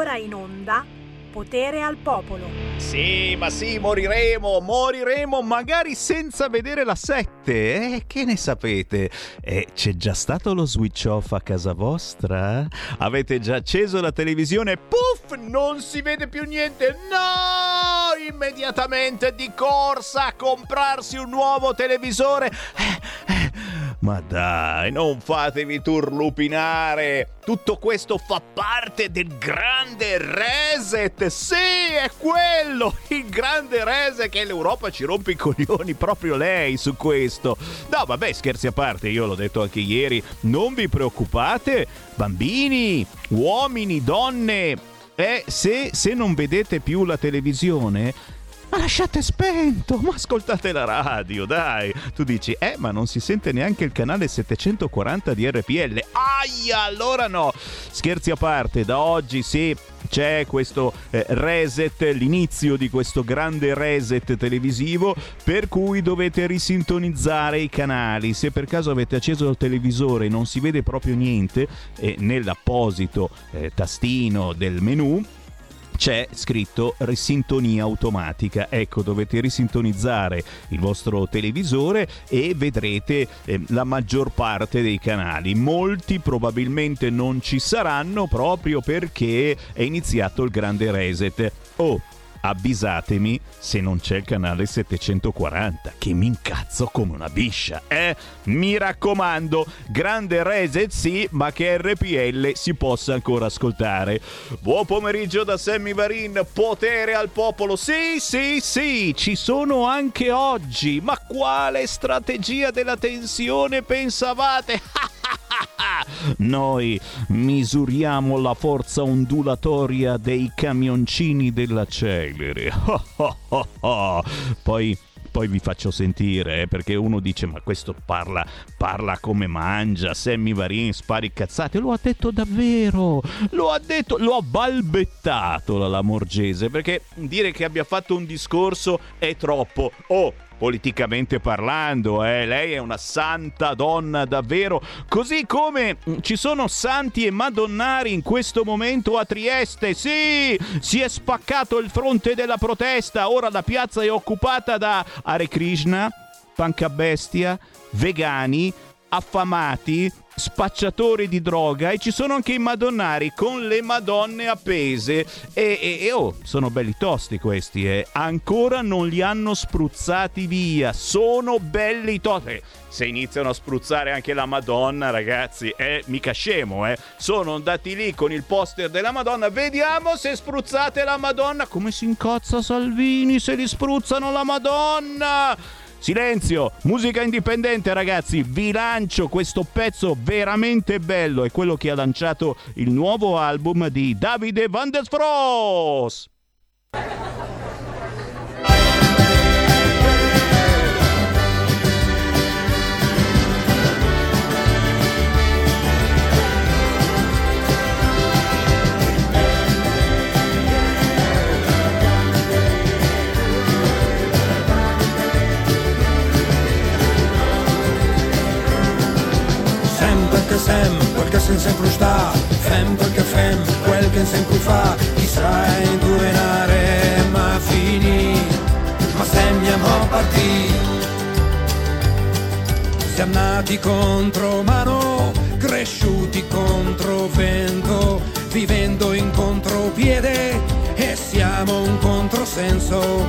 ora in onda Potere al popolo. Sì, ma sì, moriremo, moriremo magari senza vedere la 7. Eh, che ne sapete? Eh, c'è già stato lo switch off a casa vostra? Avete già acceso la televisione? Puff, non si vede più niente. No! Immediatamente di corsa a comprarsi un nuovo televisore. Eh, eh ma dai, non fatevi turlupinare! Tutto questo fa parte del grande reset! Sì, è quello! Il grande reset che l'Europa ci rompe i coglioni proprio lei su questo! No, vabbè, scherzi a parte, io l'ho detto anche ieri, non vi preoccupate, bambini, uomini, donne, eh, se, se non vedete più la televisione, ma lasciate spento, ma ascoltate la radio, dai. Tu dici, eh, ma non si sente neanche il canale 740 di RPL. Aia, allora no. Scherzi a parte, da oggi sì, c'è questo eh, reset, l'inizio di questo grande reset televisivo, per cui dovete risintonizzare i canali. Se per caso avete acceso il televisore e non si vede proprio niente, eh, nell'apposito eh, tastino del menu c'è scritto risintonia automatica. Ecco, dovete risintonizzare il vostro televisore e vedrete eh, la maggior parte dei canali. Molti probabilmente non ci saranno proprio perché è iniziato il grande reset. Oh, avvisatemi se non c'è il canale 740 che mi incazzo come una biscia eh? Mi raccomando grande reset sì ma che RPL si possa ancora ascoltare. Buon pomeriggio da Sammy Varin potere al popolo. Sì sì sì ci sono anche oggi. Ma quale strategia della tensione pensavate? Noi misuriamo la forza ondulatoria dei camioncini della Celere. Poi poi vi faccio sentire, eh, perché uno dice ma questo parla, parla come mangia, Sammy Varin spari cazzate, lo ha detto davvero, lo ha detto, lo ha balbettato la Lamorgese, perché dire che abbia fatto un discorso è troppo. Oh, politicamente parlando, eh? lei è una santa donna davvero, così come ci sono santi e madonnari in questo momento a Trieste, sì, si è spaccato il fronte della protesta, ora la piazza è occupata da Hare Krishna, Pancabestia, vegani, affamati, spacciatori di droga e ci sono anche i madonnari con le madonne appese e, e, e oh, sono belli tosti questi, eh. ancora non li hanno spruzzati via, sono belli tosti. Se iniziano a spruzzare anche la Madonna, ragazzi, è mica scemo, eh. Sono andati lì con il poster della Madonna. Vediamo se spruzzate la Madonna. Come si incazza Salvini se li spruzzano la Madonna? Silenzio, musica indipendente ragazzi, vi lancio questo pezzo veramente bello, è quello che ha lanciato il nuovo album di Davide Van der Froos. Quel que se'n sempre sta, fem quel que fem, quel que sempre fa, chissà indovinarem a finire, ma sembriamo partire. Siamo nati contro mano, cresciuti contro vento, vivendo in contropiede e siamo un controsenso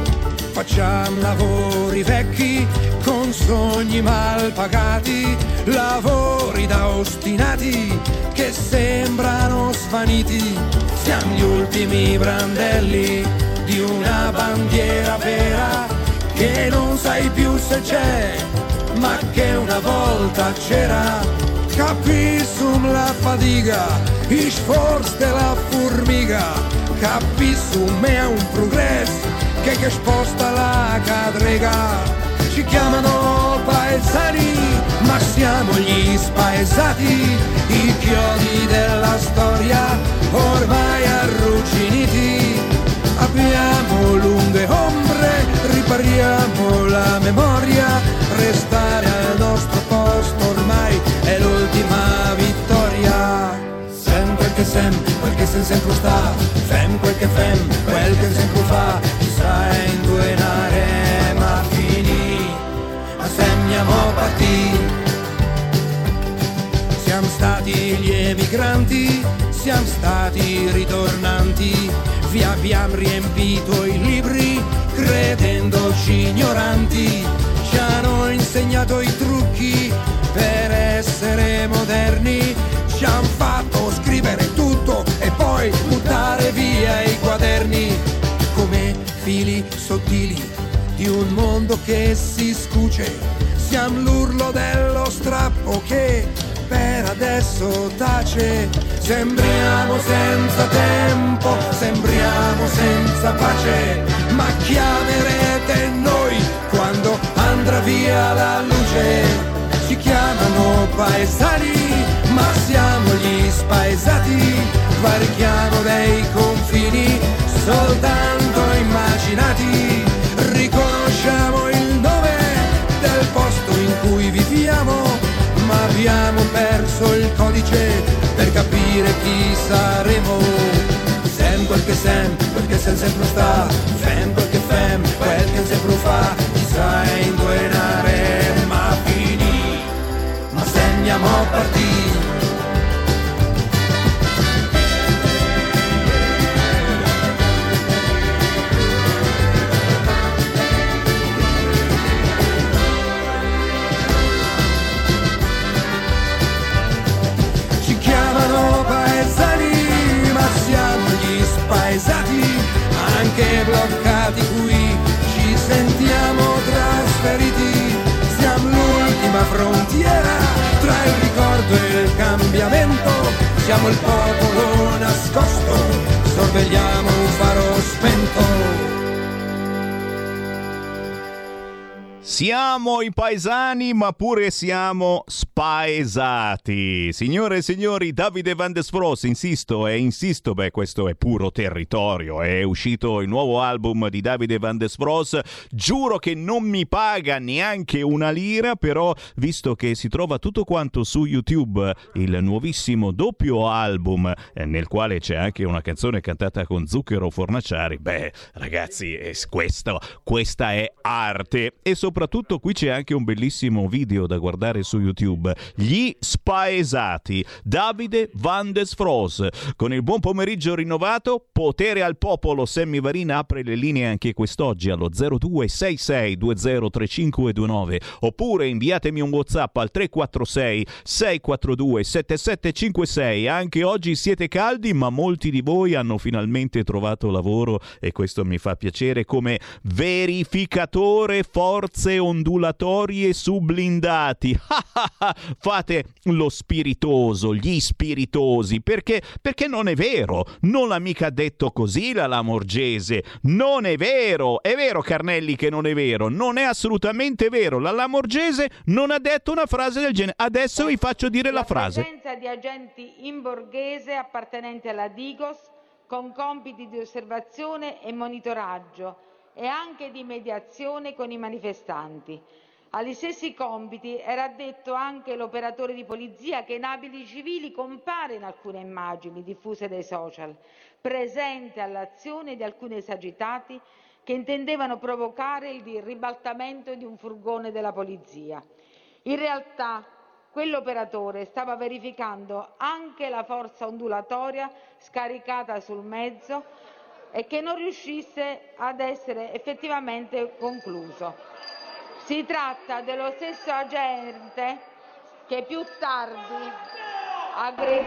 Facciamo lavori vecchi con sogni mal pagati, lavori da ostinati che sembrano svaniti. Siamo gli ultimi brandelli di una bandiera vera che non sai più se c'è, ma che una volta c'era. Capissum la fatica, ich forse della formica, capissum è un progresso che, che sposta la cadrega. Ci chiamano paesani, ma siamo gli spaesati, i chiodi della storia ormai arrugginiti. Abbiamo lunghe ombre, ripariamo la memoria, restare al nostro posto ormai è l'ultima che sempre, quel che sen sempre sta, fem quel che fem, quel che sempre fa, chissà in due nare, ma semmiamo partì. Siamo stati gli emigranti, siamo stati ritornanti, vi abbiamo riempito i libri credendoci ignoranti, ci hanno insegnato i trucchi per essere moderni, ci hanno fatto scrivere poi buttare via i quaderni come fili sottili di un mondo che si scuce. Siamo l'urlo dello strappo che per adesso tace. Sembriamo senza tempo, sembriamo senza pace, ma chiamerete noi quando andrà via la luce. Ci chiamano paesani, ma siamo gli spaesati, varchiamo dei confini soltanto immaginati. Riconosciamo il nome del posto in cui viviamo, ma abbiamo perso il codice per capire chi saremo. Sem quel che sem, quel che sem sempre sta, fem quel che fem, quel che sempre fa, chissà indovinare, ma finì, ma segniamo partì. L'ultima frontiera tra il ricordo e il cambiamento, siamo il popolo nascosto, sorvegliamo un faro spento. Siamo i paesani, ma pure siamo spaesati. Signore e signori, Davide Van Desfros, insisto e insisto, beh, questo è puro territorio. È uscito il nuovo album di Davide Van Desfros. Giuro che non mi paga neanche una lira, però, visto che si trova tutto quanto su YouTube, il nuovissimo doppio album, eh, nel quale c'è anche una canzone cantata con Zucchero Fornaciari, beh, ragazzi, è questo, questa è arte. E soprattutto qui c'è anche un bellissimo video da guardare su YouTube. Gli spaesati. Davide Van Desfros. Con il buon pomeriggio rinnovato, potere al popolo. Sammy Varin apre le linee anche quest'oggi allo 0266203529 oppure inviatemi un WhatsApp al 346 642 7756. Anche oggi siete caldi, ma molti di voi hanno finalmente trovato lavoro e questo mi fa piacere come verificatore forze ondulatorie su blindati. Fate lo spiritoso, gli spiritosi, perché, perché non è vero. Non l'ha mica detto così la Lamorgese. Non è vero. È vero, Carnelli, che non è vero. Non è assolutamente vero. La Lamorgese non ha detto una frase del genere. Adesso vi faccio dire la frase. presenza di agenti in borghese appartenenti alla Digos con compiti di osservazione e monitoraggio e anche di mediazione con i manifestanti. Agli stessi compiti era addetto anche l'operatore di polizia che in abiti civili compare in alcune immagini diffuse dai social, presente all'azione di alcuni esagitati che intendevano provocare il ribaltamento di un furgone della polizia. In realtà quell'operatore stava verificando anche la forza ondulatoria scaricata sul mezzo e che non riuscisse ad essere effettivamente concluso. Si tratta dello stesso agente che più tardi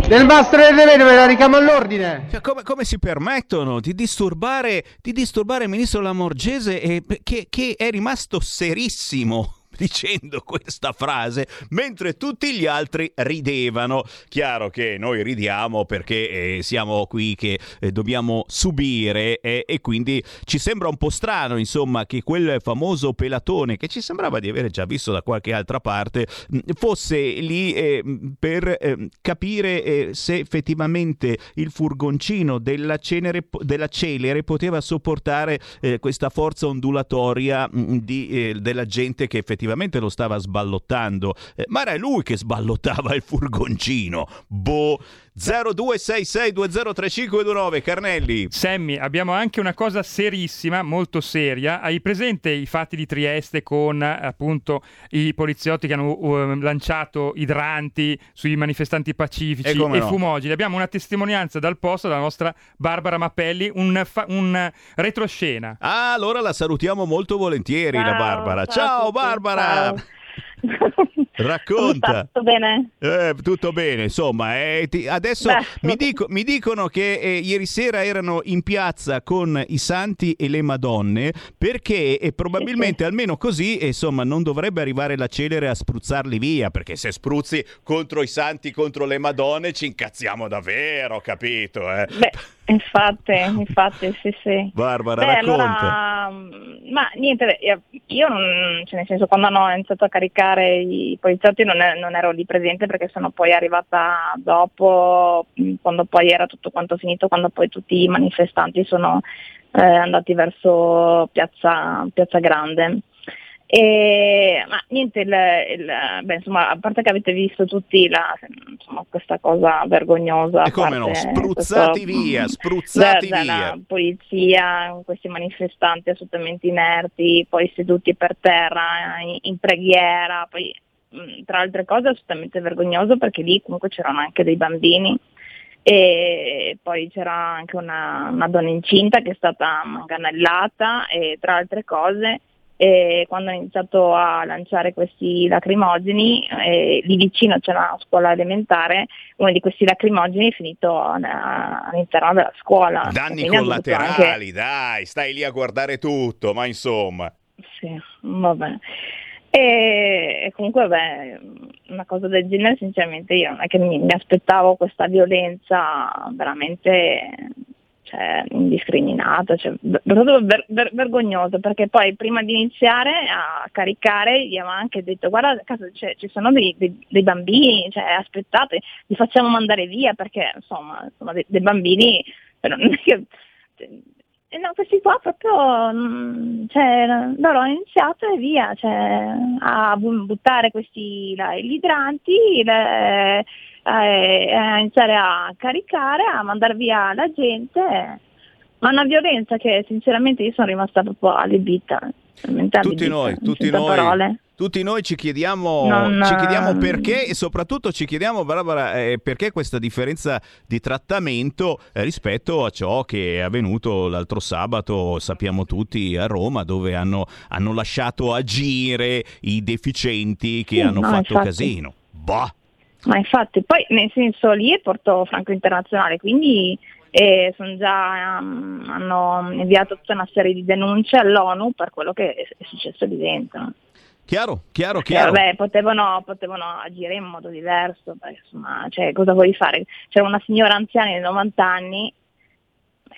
Del mastro delle vedove la richiamo all'ordine. Cioè, come, come si permettono di disturbare, di disturbare il ministro Lamorgese e, che, che è rimasto serissimo dicendo questa frase mentre tutti gli altri ridevano. Chiaro che noi ridiamo perché eh, siamo qui che eh, dobbiamo subire eh, e quindi ci sembra un po' strano, insomma, che quel famoso pelatone che ci sembrava di avere già visto da qualche altra parte mh, fosse lì eh, per eh, capire eh, se effettivamente il furgoncino della, cenere, della celere poteva sopportare questa forza ondulatoria mh, di, eh, della gente che effettivamente lo stava sballottando. Eh, ma era lui che sballottava il furgoncino. Boh, 0266203529. Carnelli. Sammy, abbiamo anche una cosa serissima, molto seria. Hai presente i fatti di Trieste con appunto i poliziotti che hanno uh, lanciato idranti sui manifestanti pacifici e, e no. fumogeni? Abbiamo una testimonianza dal posto della nostra Barbara Mappelli, un, fa- un retroscena. Ah, allora la salutiamo molto volentieri la Ciao, Barbara. ciao Ciao Barbara. ciao. Racconta. Tutto bene? Eh, tutto bene, insomma, eh, ti- adesso Beh, mi, dico- mi dicono che eh, ieri sera erano in piazza con i santi e le madonne perché e probabilmente almeno così eh, insomma non dovrebbe arrivare la celere a spruzzarli via perché se spruzzi contro i santi, contro le madonne ci incazziamo davvero, capito? Eh? Beh, infatti, infatti, sì, sì. Barbara, Beh, racconta. allora, mm, ma niente, io- io non, cioè nel senso quando hanno iniziato a caricare i poliziotti non, è- non ero lì presente perché sono poi arrivata dopo, mm, quando poi era tutto quanto finito, quando poi tutti i manifestanti sono eh, andati verso piazza, piazza Grande. E, ma niente, il, il- beh, insomma, a parte che avete visto tutti la, insomma, questa cosa vergognosa. E come no, spruzzati questo- via, spruzzati da- via. dalla polizia, questi manifestanti assolutamente inerti, poi seduti per terra in, in preghiera, poi mh, tra altre cose assolutamente vergognoso perché lì comunque c'erano anche dei bambini e poi c'era anche una, una donna incinta che è stata manganellata e tra altre cose e quando hanno iniziato a lanciare questi lacrimogeni, eh, lì vicino c'è una scuola elementare, uno di questi lacrimogeni è finito a- all'interno della scuola. Danni collaterali, dai, stai lì a guardare tutto, ma insomma. anche- Sì, vabbè. E, comunque vabbè, una cosa del genere sinceramente io non è che mi, mi aspettavo questa violenza veramente cioè, indiscriminata, cioè, proprio ver- ver- vergognoso perché poi prima di iniziare a caricare gli aveva anche detto guarda cazzo, c'è- ci sono dei, dei- dei bambini, cioè, aspettate, li facciamo mandare via perché insomma sono dei, dei bambini, però non è che... cioè, e no, questi qua proprio, mm, cioè, loro hanno iniziato e via, cioè, a bu- buttare questi là, gli idranti, le- a iniziare a caricare, a mandare via la gente, ma una violenza che sinceramente io sono rimasta proprio allibita. veramente Tutti allibita, noi, tutti noi, parole. tutti noi ci chiediamo, Non- ci chiediamo perché e soprattutto ci chiediamo, Barbara, eh, perché questa differenza di trattamento eh, rispetto a ciò che è avvenuto l'altro sabato, sappiamo tutti, a Roma, dove hanno, hanno lasciato agire i deficienti che Sì, hanno no, fatto infatti. casino. Bah. Ma infatti, poi nel senso lì è Porto Franco Internazionale, quindi eh, sono già, um, hanno inviato tutta una serie di denunce all'ONU per quello che è, successo lì dentro. Chiaro, chiaro, chiaro. vabbè, potevano, potevano agire in modo diverso, perché, insomma, cioè, cosa vuoi fare? C'era una signora anziana di 90 anni,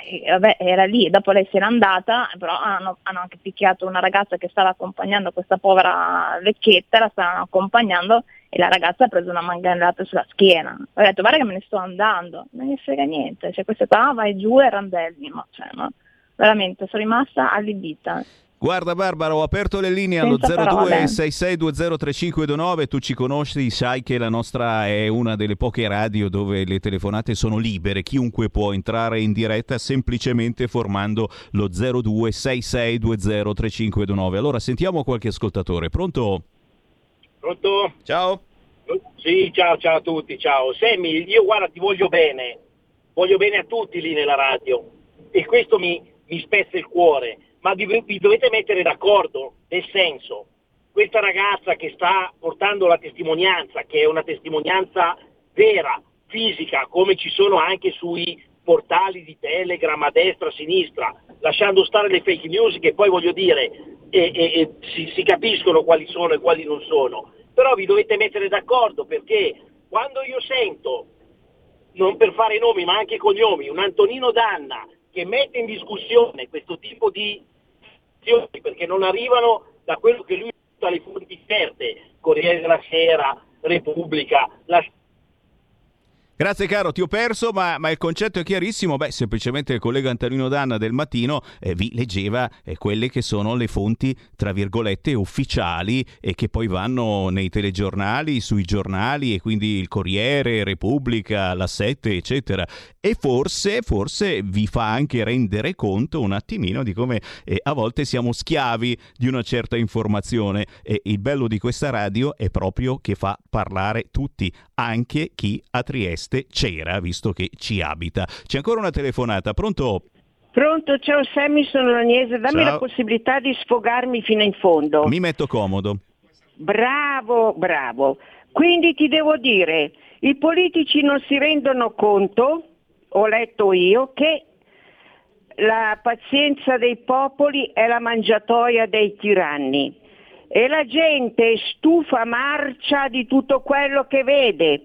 e, vabbè, era lì, dopo lei si era andata, però hanno, hanno anche picchiato una ragazza che stava accompagnando questa povera vecchietta, la stavano accompagnando e la ragazza ha preso una manganellata sulla schiena. Ho detto guarda che me ne sto andando, non ne frega niente, cioè questa qua vai giù e randelli, ma, cioè, ma veramente sono rimasta allibita. Guarda Barbara, ho aperto le linee allo Senza parole. 0266203529, tu ci conosci, sai che la nostra è una delle poche radio dove le telefonate sono libere, chiunque può entrare in diretta semplicemente formando lo 0266203529. Allora sentiamo qualche ascoltatore, pronto? Pronto? Ciao. Sì, ciao, ciao a tutti, ciao. Sammy, io guarda, ti voglio bene, voglio bene a tutti lì nella radio e questo mi, mi spezza il cuore, ma vi, vi dovete mettere d'accordo, nel senso, questa ragazza che sta portando la testimonianza, che è una testimonianza vera, fisica, come ci sono anche sui portali di Telegram a destra, a sinistra, lasciando stare le fake news che poi voglio dire e, e- e si, si capiscono quali sono e quali non sono, però vi dovete mettere d'accordo perché quando io sento, non per fare nomi ma anche cognomi, un Antonino Danna che mette in discussione questo tipo di azioni perché non arrivano da quello che lui ha le fonti certe, Corriere della Sera, Repubblica, la Grazie caro, ti ho perso, ma, ma, il concetto è chiarissimo. Beh, semplicemente il collega Antonino Danna del mattino eh, vi leggeva eh, quelle che sono le fonti, tra virgolette, ufficiali e che poi vanno nei telegiornali, sui giornali e quindi il Corriere, Repubblica, la Sette, eccetera. E forse, forse vi fa anche rendere conto un attimino di come eh, a volte siamo schiavi di una certa informazione. E il bello di questa radio è proprio che fa parlare tutti, anche chi a Trieste c'era, visto che ci abita. C'è ancora una telefonata, pronto? Pronto, ciao Sammy, sono l'Agnese, dammi ciao. la possibilità di sfogarmi fino in fondo. Mi metto comodo. Bravo, bravo. Quindi ti devo dire, i politici non si rendono conto, ho letto io, che la pazienza dei popoli è la mangiatoia dei tiranni e la gente stufa marcia di tutto quello che vede.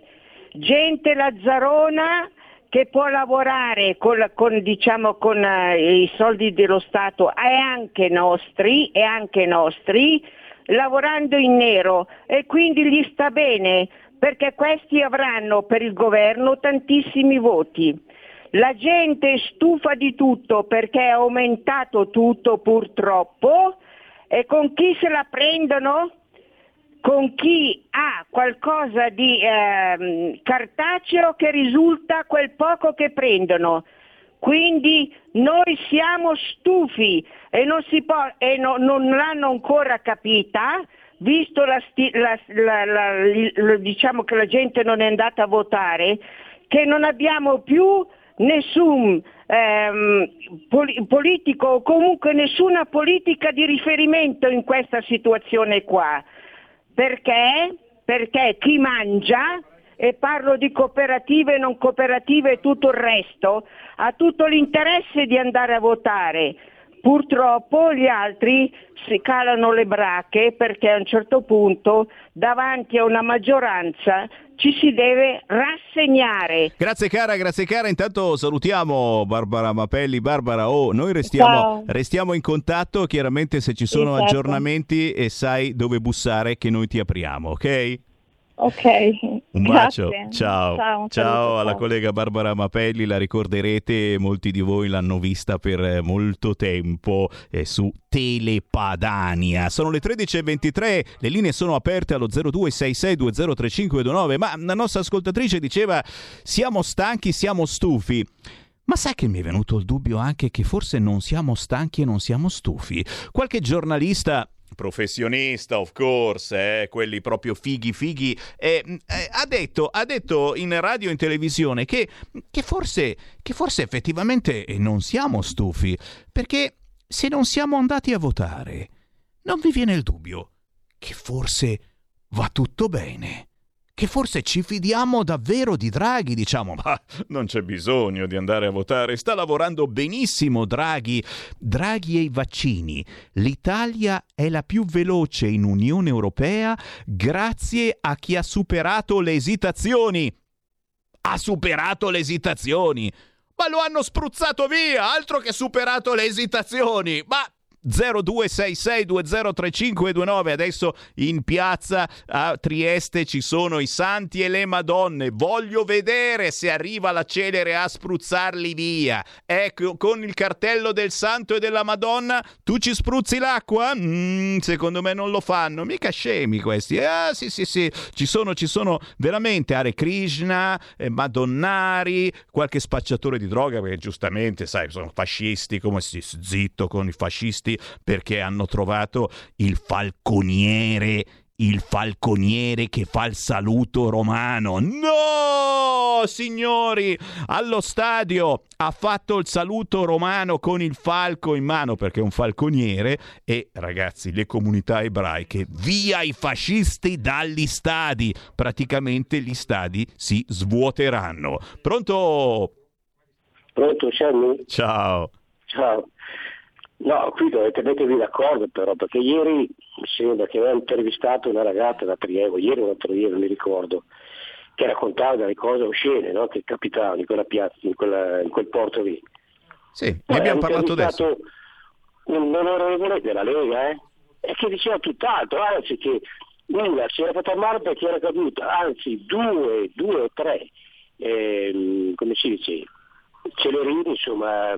Gente lazzarona che può lavorare con, con, diciamo, con uh, i soldi dello Stato. E anche nostri, e anche nostri, lavorando in nero. E quindi gli sta bene perché questi avranno per il governo tantissimi voti. La gente stufa di tutto perché è aumentato tutto purtroppo e con chi se la prendono? con chi ha qualcosa di eh, cartaceo che risulta quel poco che prendono. Quindi noi siamo stufi e non, può, e no, non l'hanno ancora capita, visto la, la, la, diciamo che la gente non è andata a votare, che non abbiamo più nessun ehm, pol- politico o comunque nessuna politica di riferimento in questa situazione qua. Perché? Perché chi mangia, e parlo di cooperative, non cooperative e tutto il resto, ha tutto l'interesse di andare a votare. Purtroppo gli altri si calano le brache perché a un certo punto davanti a una maggioranza ci si deve rassegnare. Grazie cara, grazie cara. Intanto salutiamo Barbara Mapelli. Barbara, oh, noi restiamo, restiamo in contatto. Chiaramente se ci sono certo. aggiornamenti e sai dove bussare che noi ti apriamo, ok? Ok. Un bacio, ciao. Ciao, ciao alla ciao. collega Barbara Mapelli, la ricorderete, molti di voi l'hanno vista per molto tempo eh, su Telepadania. Sono le 13.23, le linee sono aperte allo 0266203529, ma la nostra ascoltatrice diceva siamo stanchi, siamo stufi. Ma sai che mi è venuto il dubbio anche che forse non siamo stanchi e non siamo stufi? Qualche giornalista professionista, of course, eh, quelli proprio fighi fighi, eh, eh, ha, detto, ha, detto, in radio e in televisione che, che, forse, che forse effettivamente non siamo stufi, perché se non siamo andati a votare, non vi viene il dubbio che forse va tutto bene che forse ci fidiamo davvero di Draghi, diciamo, ma non c'è bisogno di andare a votare, sta lavorando benissimo Draghi. Draghi e i vaccini. L'Italia è la più veloce in Unione Europea grazie a chi ha superato le esitazioni. Ha superato le esitazioni. Ma lo hanno spruzzato via, altro che superato le esitazioni. Ma 0266203529 adesso in piazza a Trieste ci sono i santi e le madonne. Voglio vedere se arriva la celere a spruzzarli via. Ecco con il cartello del santo e della madonna tu ci spruzzi l'acqua? Mm, secondo me non lo fanno. Mica scemi questi. Ah sì sì sì. Ci sono ci sono veramente Hare Krishna eh, madonnari qualche spacciatore di droga perché giustamente sai sono fascisti come si zitto con i fascisti morti perché hanno trovato il falconiere il falconiere che fa il saluto romano. No, signori, allo stadio ha fatto il saluto romano con il falco in mano perché è un falconiere e ragazzi, le comunità ebraiche, via i fascisti dagli stadi. Praticamente gli stadi si svuoteranno. Pronto? Pronto, Sammy? Ciao. Ciao. No, qui dovete mettervi d'accordo però, perché ieri mi sembra che aveva intervistato una ragazza da Triego, ieri o l'altro ieri, non mi ricordo, che raccontava delle cose oscene no? che capitavano in quella piazza, in, quella, in quel porto lì. Sì, ne abbiamo parlato adesso. Un onorevole della Lega, eh? E che diceva tutt'altro, anzi che una si era fatta male perché era caduta, anzi due, due o tre ehm, come si dice, celerini insomma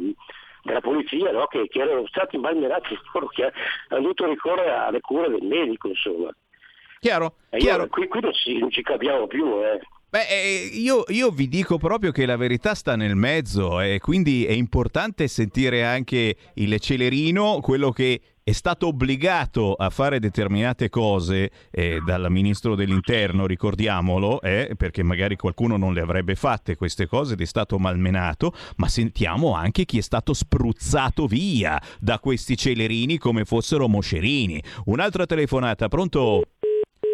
della polizia no? che, che, erano stati malmenati loro che hanno dovuto ricorrere alle cure del medico insomma. Chiaro? E chiaro. Io, qui, qui non, ci, non ci capiamo più eh. Beh, eh, io, io, vi dico proprio che la verità sta nel mezzo e quindi è importante sentire anche il Celerino, quello che è stato obbligato a fare determinate cose eh, dal ministro dell'interno, ricordiamolo, eh, perché magari qualcuno non le avrebbe fatte queste cose ed è stato malmenato, ma sentiamo anche chi è stato spruzzato via da questi celerini come fossero moscerini. Un'altra telefonata, pronto?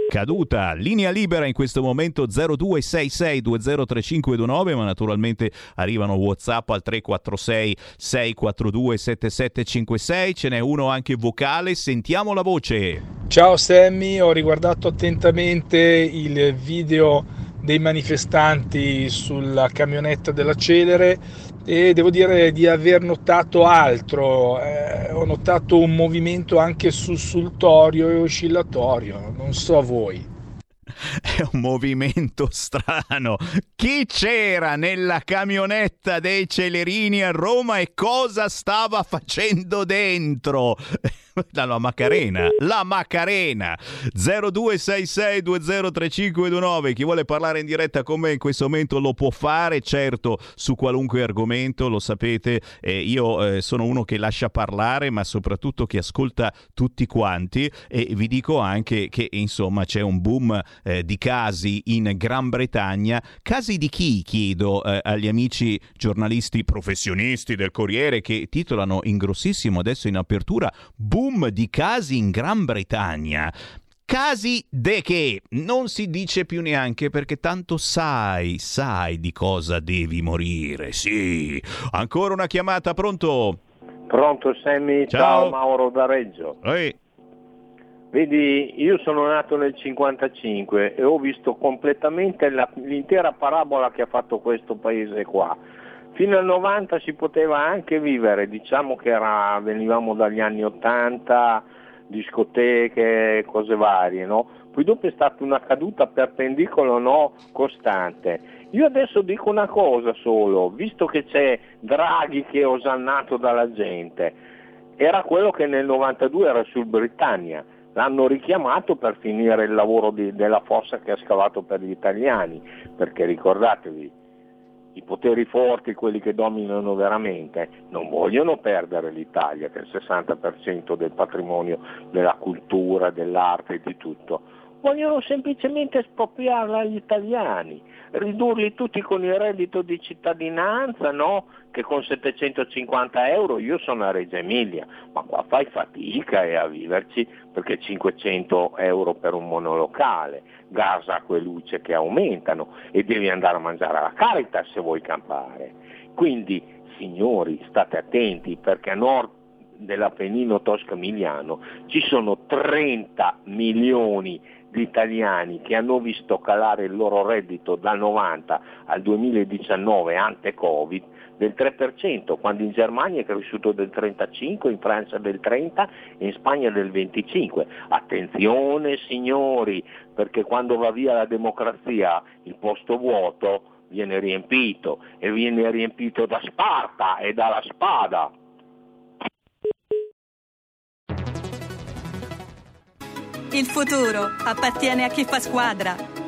Caduta. Linea libera in questo momento 0266203529, ma naturalmente arrivano WhatsApp al 346 642 7756. Ce n'è uno anche vocale, sentiamo la voce. Ciao Sammy, ho riguardato attentamente il video dei manifestanti sulla camionetta della Celere e devo dire di aver notato altro, eh, ho notato un movimento anche sussultorio e oscillatorio, non so voi. È un movimento strano. Chi c'era nella camionetta dei Celerini a Roma e cosa stava facendo dentro? La Macarena, la Macarena. 0266203529 chi vuole parlare in diretta con me in questo momento lo può fare certo su qualunque argomento lo sapete. Eh, io eh, sono uno che lascia parlare ma soprattutto che ascolta tutti quanti. E vi dico anche che insomma c'è un boom eh, di casi in Gran Bretagna. Casi di chi chiedo eh, agli amici giornalisti professionisti del Corriere che titolano in grossissimo adesso in apertura boom di casi in Gran Bretagna. Casi de che non si dice più neanche perché tanto sai, sai di cosa devi morire. Sì. Ancora una chiamata, pronto? Pronto Sammy, ciao, ciao Mauro da Reggio. Ehi. Vedi, io sono nato nel 55 e ho visto completamente la, l'intera parabola che ha fatto questo paese qua Fino al 90 si poteva anche vivere, diciamo che era, venivamo dagli anni 80, discoteche, cose varie, no? Poi dopo è stata una caduta perpendicola no costante. Io adesso dico una cosa solo, visto che c'è Draghi che è osannato dalla gente, era quello che nel 92 era sul Britannia, l'hanno richiamato per finire il lavoro di, della fossa che ha scavato per gli italiani, perché ricordatevi, i poteri forti, quelli che dominano veramente, non vogliono perdere l'Italia, che è il 60% del patrimonio della cultura, dell'arte e di tutto, vogliono semplicemente espropriarla agli italiani, ridurli tutti con il reddito di cittadinanza, no? che con 750 euro io sono a Reggio Emilia, ma qua fai fatica a viverci perché 500 euro per un monolocale, gas, acqua e luce che aumentano e devi andare a mangiare alla Caritas se vuoi campare. Quindi signori state attenti perché a nord dell'Appennino tosco-emiliano ci sono 30 milioni di italiani che hanno visto calare il loro reddito dal 90 al 2019 ante Covid del 3%, quando in Germania è cresciuto del 35%, in Francia del 30% e in Spagna del 25%. Attenzione signori, perché quando va via la democrazia il posto vuoto viene riempito e viene riempito da Sparta e dalla spada. Il futuro appartiene a chi fa squadra.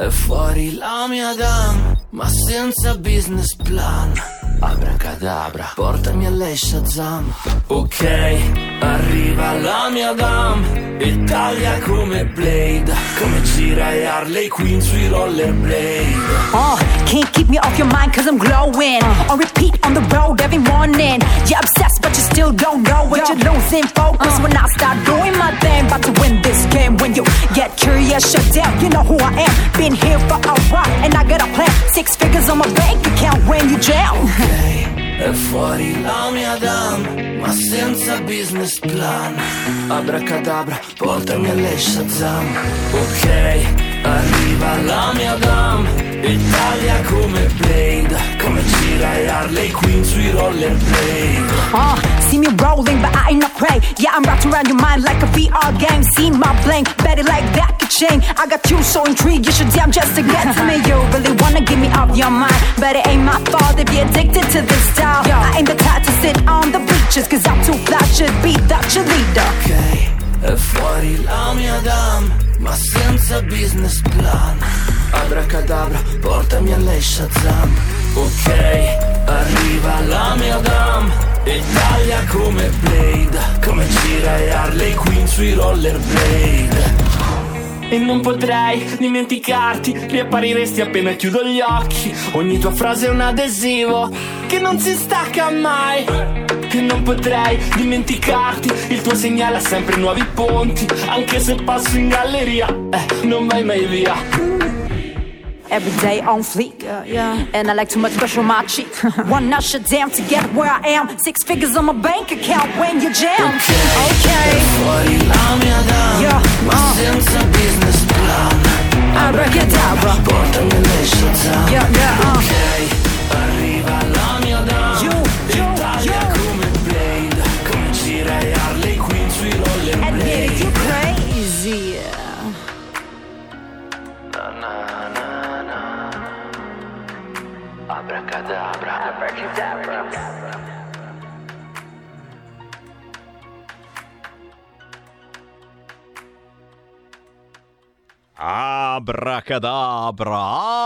È fuori la mia dam, ma senza business plan. Abracadabra, portami a lei Shazam. Ok, arriva la mia dam, e taglia come Blade. Come gira e Harley Quinn sui rollerblade. Oh, can't keep me off your mind cause I'm glowing. On repeat on the road every morning. You're obsessed, but you still don't know what you're losing focus uh. when I start doing my thing. About to win this game when you get curious, shut down. You know who I am. Been here for a while, and I got a plan. Six figures on my bank account when you jam. È fuori la mia dam, ma senza business plan. Abracadabra, portami a lei Shazam. Ok, arriva la mia dam, taglia come Blade. Come gira e Harley Quinn sui rollerblade. Uh, see me rolling, but I ain't not prey. Yeah, I'm wrapped around your mind like a VR game. See my blank, bet it like that could change. I got you so intrigued, you should damn just to get to me. You really wanna get me off your mind, but it ain't my fault if you're addicted to this style. I ain't the type to sit on the bleachers, cause I'm too fly, should be the cheerleader. Ok, è fuori la mia dam, ma senza business plan. Abracadabra, portami a lei Shazam. Ok, arriva la mia dam, e taglia come Blade. Come gira e Harley Quinn sui rollerblade. E non potrei dimenticarti, riappariresti appena chiudo gli occhi. Ogni tua frase è un adesivo che non si stacca mai. E non potrei dimenticarti, il tuo segnale ha sempre nuovi ponti. Anche se passo in galleria, eh, non vai mai via. Every day on fleek, yeah and I like too much brush on my cheek. One notch shut down to get where I am. Six figures on my bank account when you jam. Okay. Fuori la mia dam, Yeah, uh. senza business plan. Abracadabra. Portami a lei Shazam. Yeah, yeah, uh. Ok, Abracadabra. Abracadabra,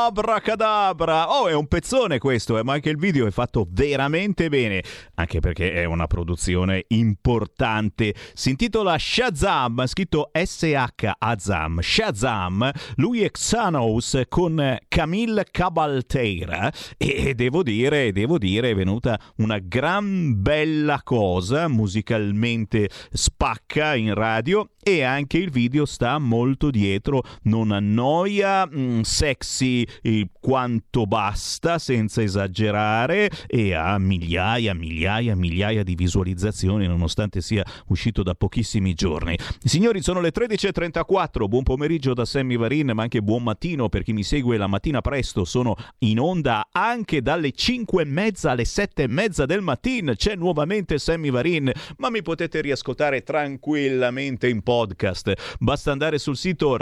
abracadabra. Oh, è un pezzone questo, eh, ma anche il video è fatto veramente bene, anche perché è una produzione importante. Si intitola Shazam, scritto S-H-Azam, Shazam. Lui è Xanos con Camille Cabalteira e devo dire, devo dire, è venuta una gran bella cosa, musicalmente spacca in radio e anche il video sta molto dietro, non annoia, mm, sexy quanto basta, senza esagerare, e ha migliaia, migliaia, migliaia di visualizzazioni, nonostante sia uscito da pochissimi giorni. Signori, sono le 13.34, buon pomeriggio da Sammy Varin, ma anche buon mattino per chi mi segue la mattina presto, sono in onda anche dalle 5 e mezza alle 7 e mezza del mattino, c'è nuovamente Sammy Varin, ma mi potete riascoltare tranquillamente in podcast. Basta andare sul sito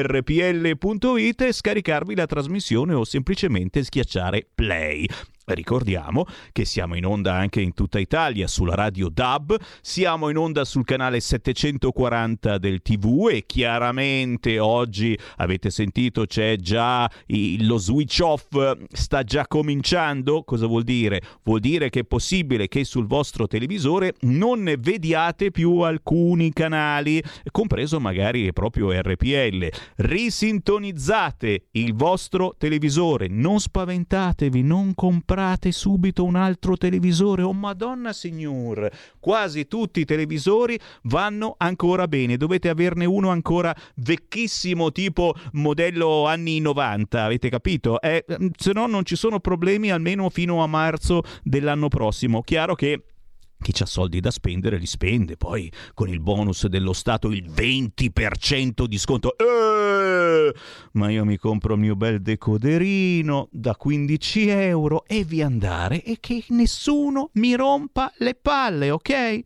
radiorpl.it e scaricarvi la trasmissione o semplicemente schiacciare play. Ricordiamo che siamo in onda anche in tutta Italia sulla radio DAB, siamo in onda sul canale 740 del TV e chiaramente oggi avete sentito c'è già lo switch off sta già cominciando. Cosa vuol dire? Vuol dire che è possibile che sul vostro televisore non ne vediate più alcuni canali, compreso magari proprio RPL. Risintonizzate il vostro televisore, non spaventatevi, non comprate subito un altro televisore. Oh Madonna Signor, quasi tutti i televisori vanno ancora bene, dovete averne uno ancora vecchissimo tipo modello anni 90, avete capito? Eh, se no non ci sono problemi almeno fino a marzo dell'anno prossimo. Chiaro che chi ha soldi da spendere li spende, poi con il bonus dello Stato il 20% di sconto. Eh, ma io mi compro il mio bel decoderino da 15 euro e vi andare e che nessuno mi rompa le palle, ok?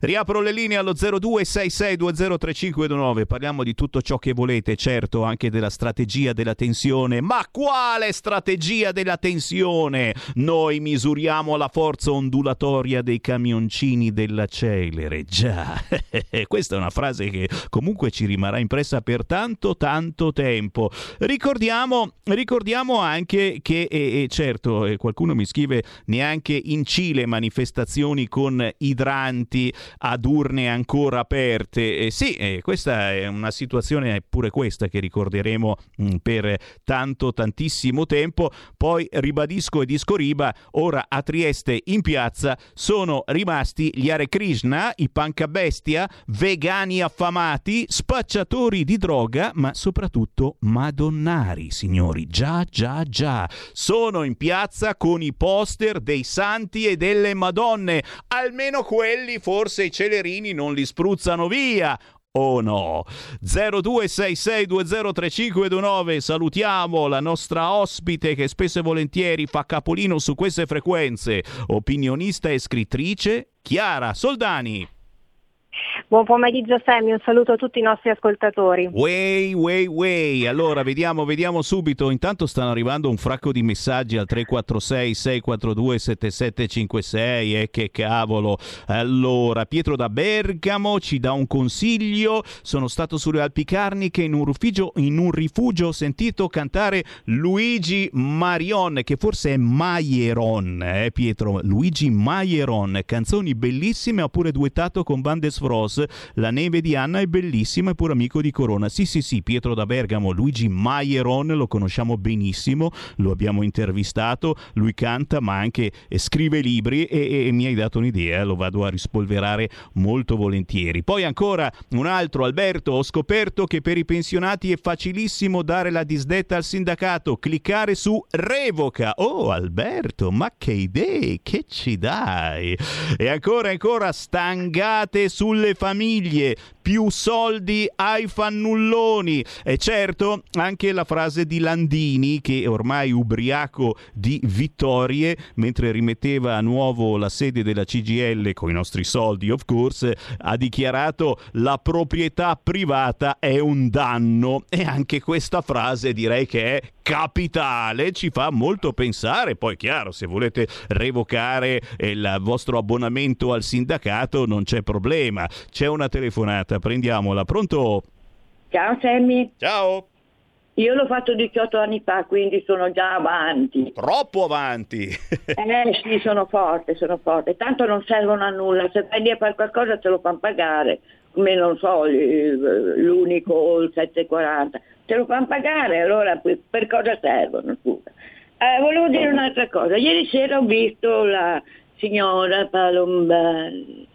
Riapro le linee allo 0266203529, parliamo di tutto ciò che volete, certo anche della strategia della tensione, ma quale strategia della tensione? Noi misuriamo la forza ondulatoria dei camioncini della Celere, già, questa è una frase che comunque ci rimarrà impressa per tanto tanto tempo. Ricordiamo, ricordiamo anche che, e, e certo, eh, qualcuno mi scrive neanche in Cile manifestazioni con idranti ad urne ancora aperte. Eh, sì, eh, questa è una situazione pure questa che ricorderemo mh, per tanto tantissimo tempo. Poi ribadisco e disco riba, ora a Trieste in piazza sono rimasti gli Hare Krishna, i pancabestia, vegani affamati, spacciatori di droga, ma soprattutto madonnari, signori. Già, già, già. Sono in piazza con i poster dei santi e delle madonne. Almeno quelli forse i celerini non li spruzzano via. O no? 0266203529 salutiamo la nostra ospite che spesso e volentieri fa capolino su queste frequenze, opinionista e scrittrice Chiara Soldani. Buon pomeriggio Sammy, un saluto a tutti i nostri ascoltatori. Way, way, way. Allora, vediamo, vediamo subito. Intanto stanno arrivando un fracco di messaggi al 346 642 7756. E che cavolo. Allora, Pietro da Bergamo ci dà un consiglio. Sono stato sulle Alpi Carniche in un rifugio, in un rifugio ho sentito cantare Luigi Marion, che forse è Maieron, eh Pietro? Luigi Maieron. Canzoni bellissime, ha pure duettato con Bandes Frost. La neve di Anna è bellissima, è pure amico di Corona. Sì, sì, sì, Pietro da Bergamo, Luigi Maieron, lo conosciamo benissimo, lo abbiamo intervistato, lui canta ma anche scrive libri e, e- e mi hai dato un'idea, lo vado a rispolverare molto volentieri. Poi ancora un altro, Alberto, ho scoperto che per i pensionati è facilissimo dare la disdetta al sindacato, cliccare su revoca. Oh Alberto, ma che idee, che ci dai? E ancora, ancora, stangate sulle famiglie, famiglie più soldi ai fannulloni. E certo, anche la frase di Landini, che ormai ubriaco di vittorie, mentre rimetteva a nuovo la sede della CGL con i nostri soldi, of course, ha dichiarato la proprietà privata è un danno. E anche questa frase direi che è capitale, ci fa molto pensare. Poi, chiaro, se volete revocare eh, il vostro abbonamento al sindacato, non c'è problema. C'è una telefonata, prendiamola. Pronto? Ciao Sammy. Ciao. Io l'ho fatto 18 anni fa, quindi sono già avanti. Troppo avanti. Eh sì, sono forte, sono forte. Tanto non servono a nulla, se vai lì a fare qualcosa te lo fanno pagare, come non so, l'unico o il 740. Te lo fanno pagare, allora per per cosa servono? Scusa. Eh, volevo dire un'altra cosa. Ieri sera ho visto la signora Palombari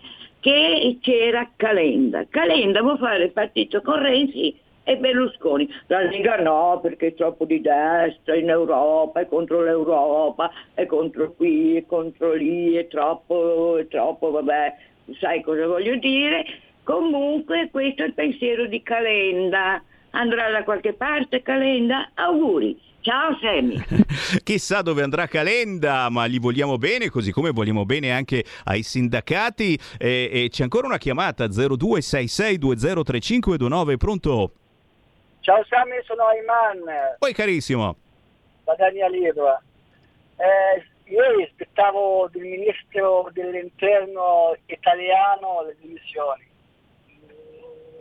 che c'era Calenda. Calenda vuole fare il partito con Renzi e Berlusconi. La Lega no, perché è troppo di destra in Europa, è contro l'Europa, è contro qui, è contro lì, è troppo, è troppo, vabbè, sai cosa voglio dire. Comunque questo è il pensiero di Calenda. Andrà da qualche parte Calenda? Auguri. Ciao Sammy. Chissà dove andrà Calenda, ma gli vogliamo bene, così come vogliamo bene anche ai sindacati. E, e c'è ancora una chiamata 0266203529, pronto? Ciao Sammy, sono Ayman, Poi carissimo. da Daniel Irva. Eh, ieri aspettavo del ministro dell'interno italiano le dimissioni.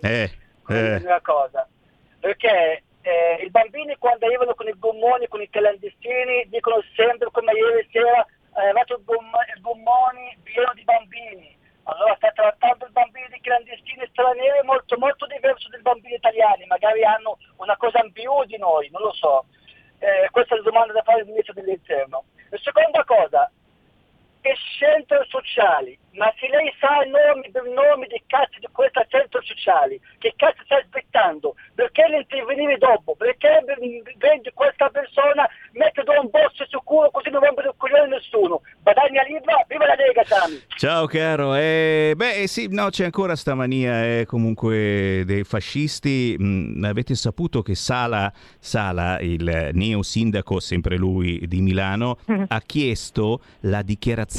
Eh, eh. una cosa. Perché eh, i bambini quando arrivano con i gommoni, con i clandestini, dicono sempre come ieri sera è arrivato il, gomm- il gommoni pieno di bambini. Allora sta trattando i bambini di clandestini stranieri molto molto diverso dai bambini italiani, magari hanno una cosa in più di noi, non lo so. Eh, questa è la domanda da fare al ministro dell'interno. La seconda cosa, i centri sociali, ma se lei sa i nomi, i nomi dei cazzi di questi centri sociali, che cazzo sta aspettando? Perché le intervenire dopo? Perché vendi questa persona, mette un boss sicuro così non rompe il coglione nessuno? Badagna libera, viva la Lega Sami! Ciao caro, eh, beh eh, sì, no, c'è ancora sta mania eh, comunque dei fascisti. Mm, avete saputo che Sala, Sala, il neo sindaco, sempre lui di Milano, ha chiesto la dichiarazione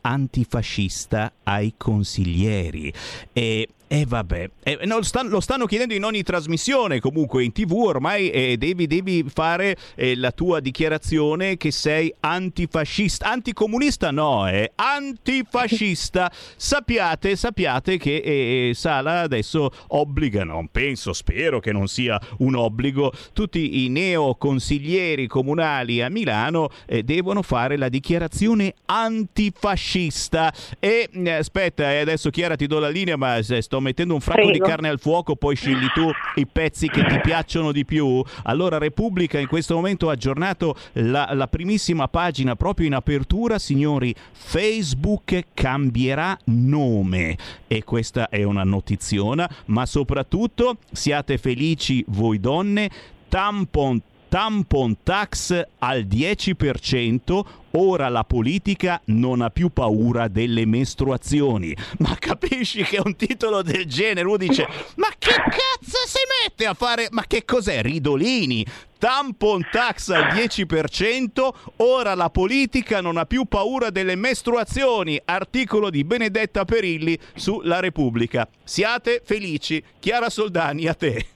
antifascista ai consiglieri. E e vabbè, Eh, no, lo, stan- lo stanno chiedendo in ogni trasmissione, comunque in tv ormai eh, devi, devi fare eh, la tua dichiarazione che sei antifascista, anticomunista no, eh, antifascista. sappiate, sappiate che eh, Sala adesso obbliga, non penso, spero che non sia un obbligo, tutti i neoconsiglieri comunali a Milano eh, devono fare la dichiarazione antifascista. E eh, aspetta, eh, adesso Chiara ti do la linea, ma se sto mettendo un fracco di Prego. carne al fuoco, poi scegli tu i pezzi che ti piacciono di più. Allora, Repubblica in questo momento ha aggiornato la, la primissima pagina proprio in apertura, signori. Facebook cambierà nome e questa è una notiziona, ma soprattutto siate felici voi donne. Tampon tampon tax al 10%, ora la politica non ha più paura delle mestruazioni. Ma capisci che un titolo del genere uno dice "Ma che cazzo si mette a fare? Ma che cos'è? Ridolini?" Tampon tax al 10%, ora la politica non ha più paura delle mestruazioni. Articolo di Benedetta Perilli su La Repubblica. Siate felici. Chiara Soldani, a te.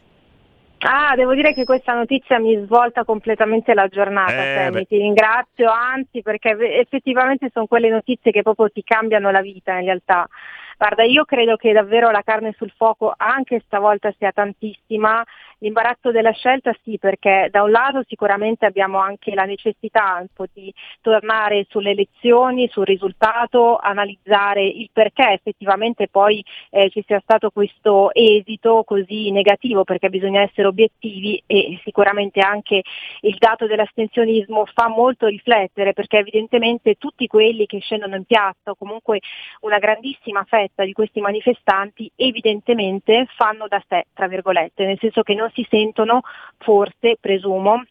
Ah, devo dire che questa notizia mi svolta completamente la giornata, Eh, ti ringrazio, anzi perché effettivamente sono quelle notizie che proprio ti cambiano la vita in realtà. Guarda, io credo che davvero la carne sul fuoco anche stavolta sia tantissima. L'imbarazzo della scelta sì, perché da un lato sicuramente abbiamo anche la necessità un po' di tornare sulle elezioni, sul risultato, analizzare il perché effettivamente poi eh, ci sia stato questo esito così negativo, perché bisogna essere obiettivi e sicuramente anche il dato dell'astensionismo fa molto riflettere, perché evidentemente tutti quelli che scendono in piazza o comunque una grandissima fetta di questi manifestanti evidentemente fanno da sé, tra virgolette, nel senso che non si sentono forse, presumo,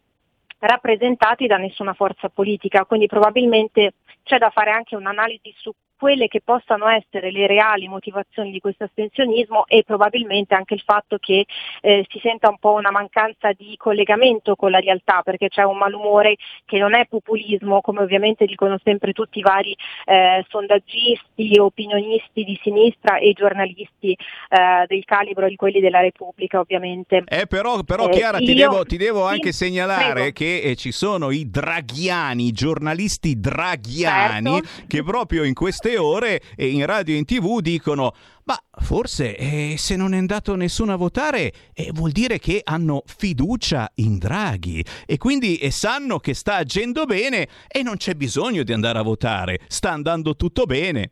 rappresentati da nessuna forza politica, quindi probabilmente c'è da fare anche un'analisi su quelle che possano essere le reali motivazioni di questo astensionismo e probabilmente anche il fatto che eh, si senta un po' una mancanza di collegamento con la realtà perché c'è un malumore che non è populismo come ovviamente dicono sempre tutti i vari eh, sondaggisti, opinionisti di sinistra e giornalisti eh, del calibro di quelli della Repubblica ovviamente. Eh, però, però Eh, Chiara, ti io- devo, ti devo sì, anche segnalare prego. che eh, ci sono i draghiani, i giornalisti draghiani, Certo. che proprio in queste ore eh, in radio e in tv dicono ma forse eh, se non è andato nessuno a votare eh, vuol dire che hanno fiducia in Draghi e quindi eh, sanno che sta agendo bene e non c'è bisogno di andare a votare, sta andando tutto bene.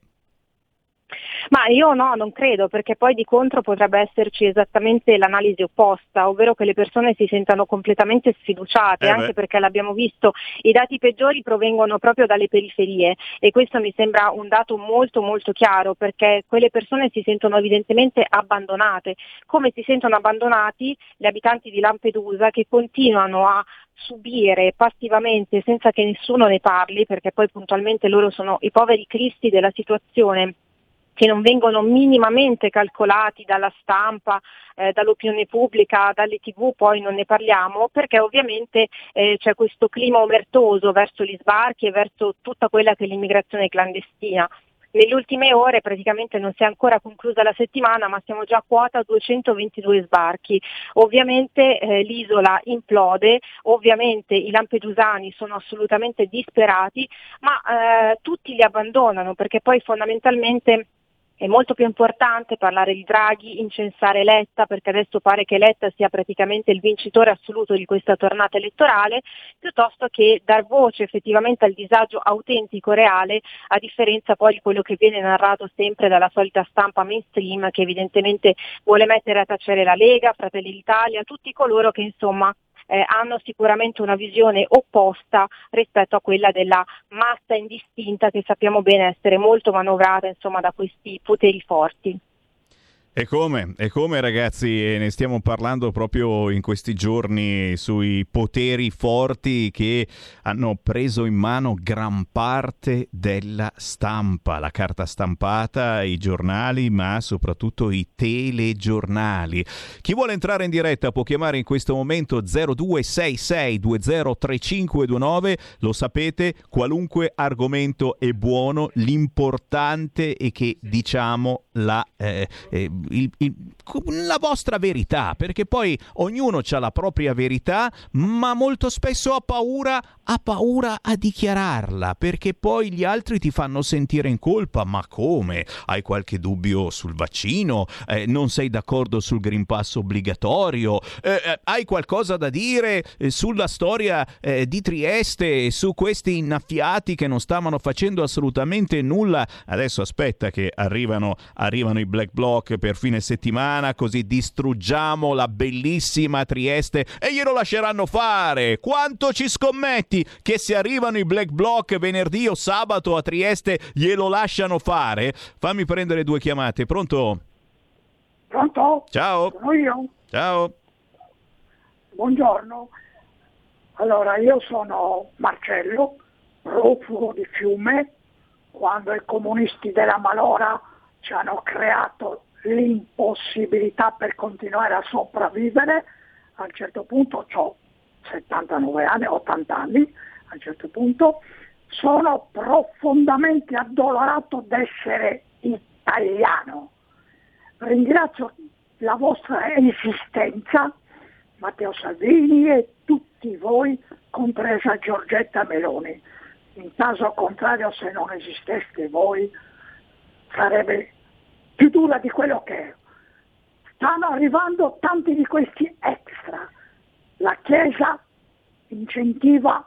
Ma io no, non credo, perché poi di contro potrebbe esserci esattamente l'analisi opposta, ovvero che le persone si sentano completamente sfiduciate, Eh anche perché l'abbiamo visto, i dati peggiori provengono proprio dalle periferie e questo mi sembra un dato molto molto chiaro, perché quelle persone si sentono evidentemente abbandonate, come si sentono abbandonati gli abitanti di Lampedusa che continuano a subire passivamente senza che nessuno ne parli, perché poi puntualmente loro sono i poveri cristi della situazione che non vengono minimamente calcolati dalla stampa, eh, dall'opinione pubblica, dalle tv, poi non ne parliamo, perché ovviamente eh, c'è questo clima omertoso verso gli sbarchi e verso tutta quella che è l'immigrazione clandestina. nelle ultime ore praticamente non si è ancora conclusa la settimana ma siamo già a quota 222 sbarchi. Ovviamente eh, l'isola implode, ovviamente i lampedusani sono assolutamente disperati ma eh, tutti li abbandonano perché poi fondamentalmente è molto più importante parlare di Draghi, incensare Letta, perché adesso pare che Letta sia praticamente il vincitore assoluto di questa tornata elettorale, piuttosto che dar voce effettivamente al disagio autentico reale, a differenza poi di quello che viene narrato sempre dalla solita stampa mainstream, che evidentemente vuole mettere a tacere la Lega, Fratelli d'Italia, tutti coloro che insomma eh, hanno sicuramente una visione opposta rispetto a quella della massa indistinta che sappiamo bene essere molto manovrata insomma, da questi poteri forti. E come? E come ragazzi, ne stiamo parlando proprio in questi giorni sui poteri forti che hanno preso in mano gran parte della stampa, la carta stampata, i giornali, ma soprattutto i telegiornali. Chi vuole entrare in diretta può chiamare in questo momento 0266203529, lo sapete, qualunque argomento è buono, l'importante è che diciamo la... Eh, eh, il, il, la vostra verità, perché poi ognuno ha la propria verità, ma molto spesso ha paura, ha paura a dichiararla, perché poi gli altri ti fanno sentire in colpa. Ma come? Hai qualche dubbio sul vaccino? Eh, non sei d'accordo sul Green Pass obbligatorio? Eh, eh hai qualcosa da dire sulla storia di Trieste, su questi innaffiati che non stavano facendo assolutamente nulla? Adesso aspetta che arrivano, arrivano i black bloc per fine settimana, così distruggiamo la bellissima Trieste e glielo lasceranno fare. Quanto ci scommetti che se arrivano i black bloc venerdì o sabato a Trieste glielo lasciano fare? Fammi prendere due chiamate, pronto? Pronto? Ciao. Sono io? Ciao. Buongiorno. Allora, io sono Marcello, profugo di Fiume, quando i comunisti della Malora ci hanno creato l'impossibilità per continuare a sopravvivere, a un certo punto ho 79 anni, 80 anni, a un certo punto sono profondamente addolorato d'essere italiano. Ringrazio la vostra esistenza, Matteo Salvini e tutti voi, compresa Giorgetta Meloni. In caso contrario, se non esisteste voi, sarebbe più dura di quello che è. Stanno arrivando tanti di questi extra. La Chiesa incentiva,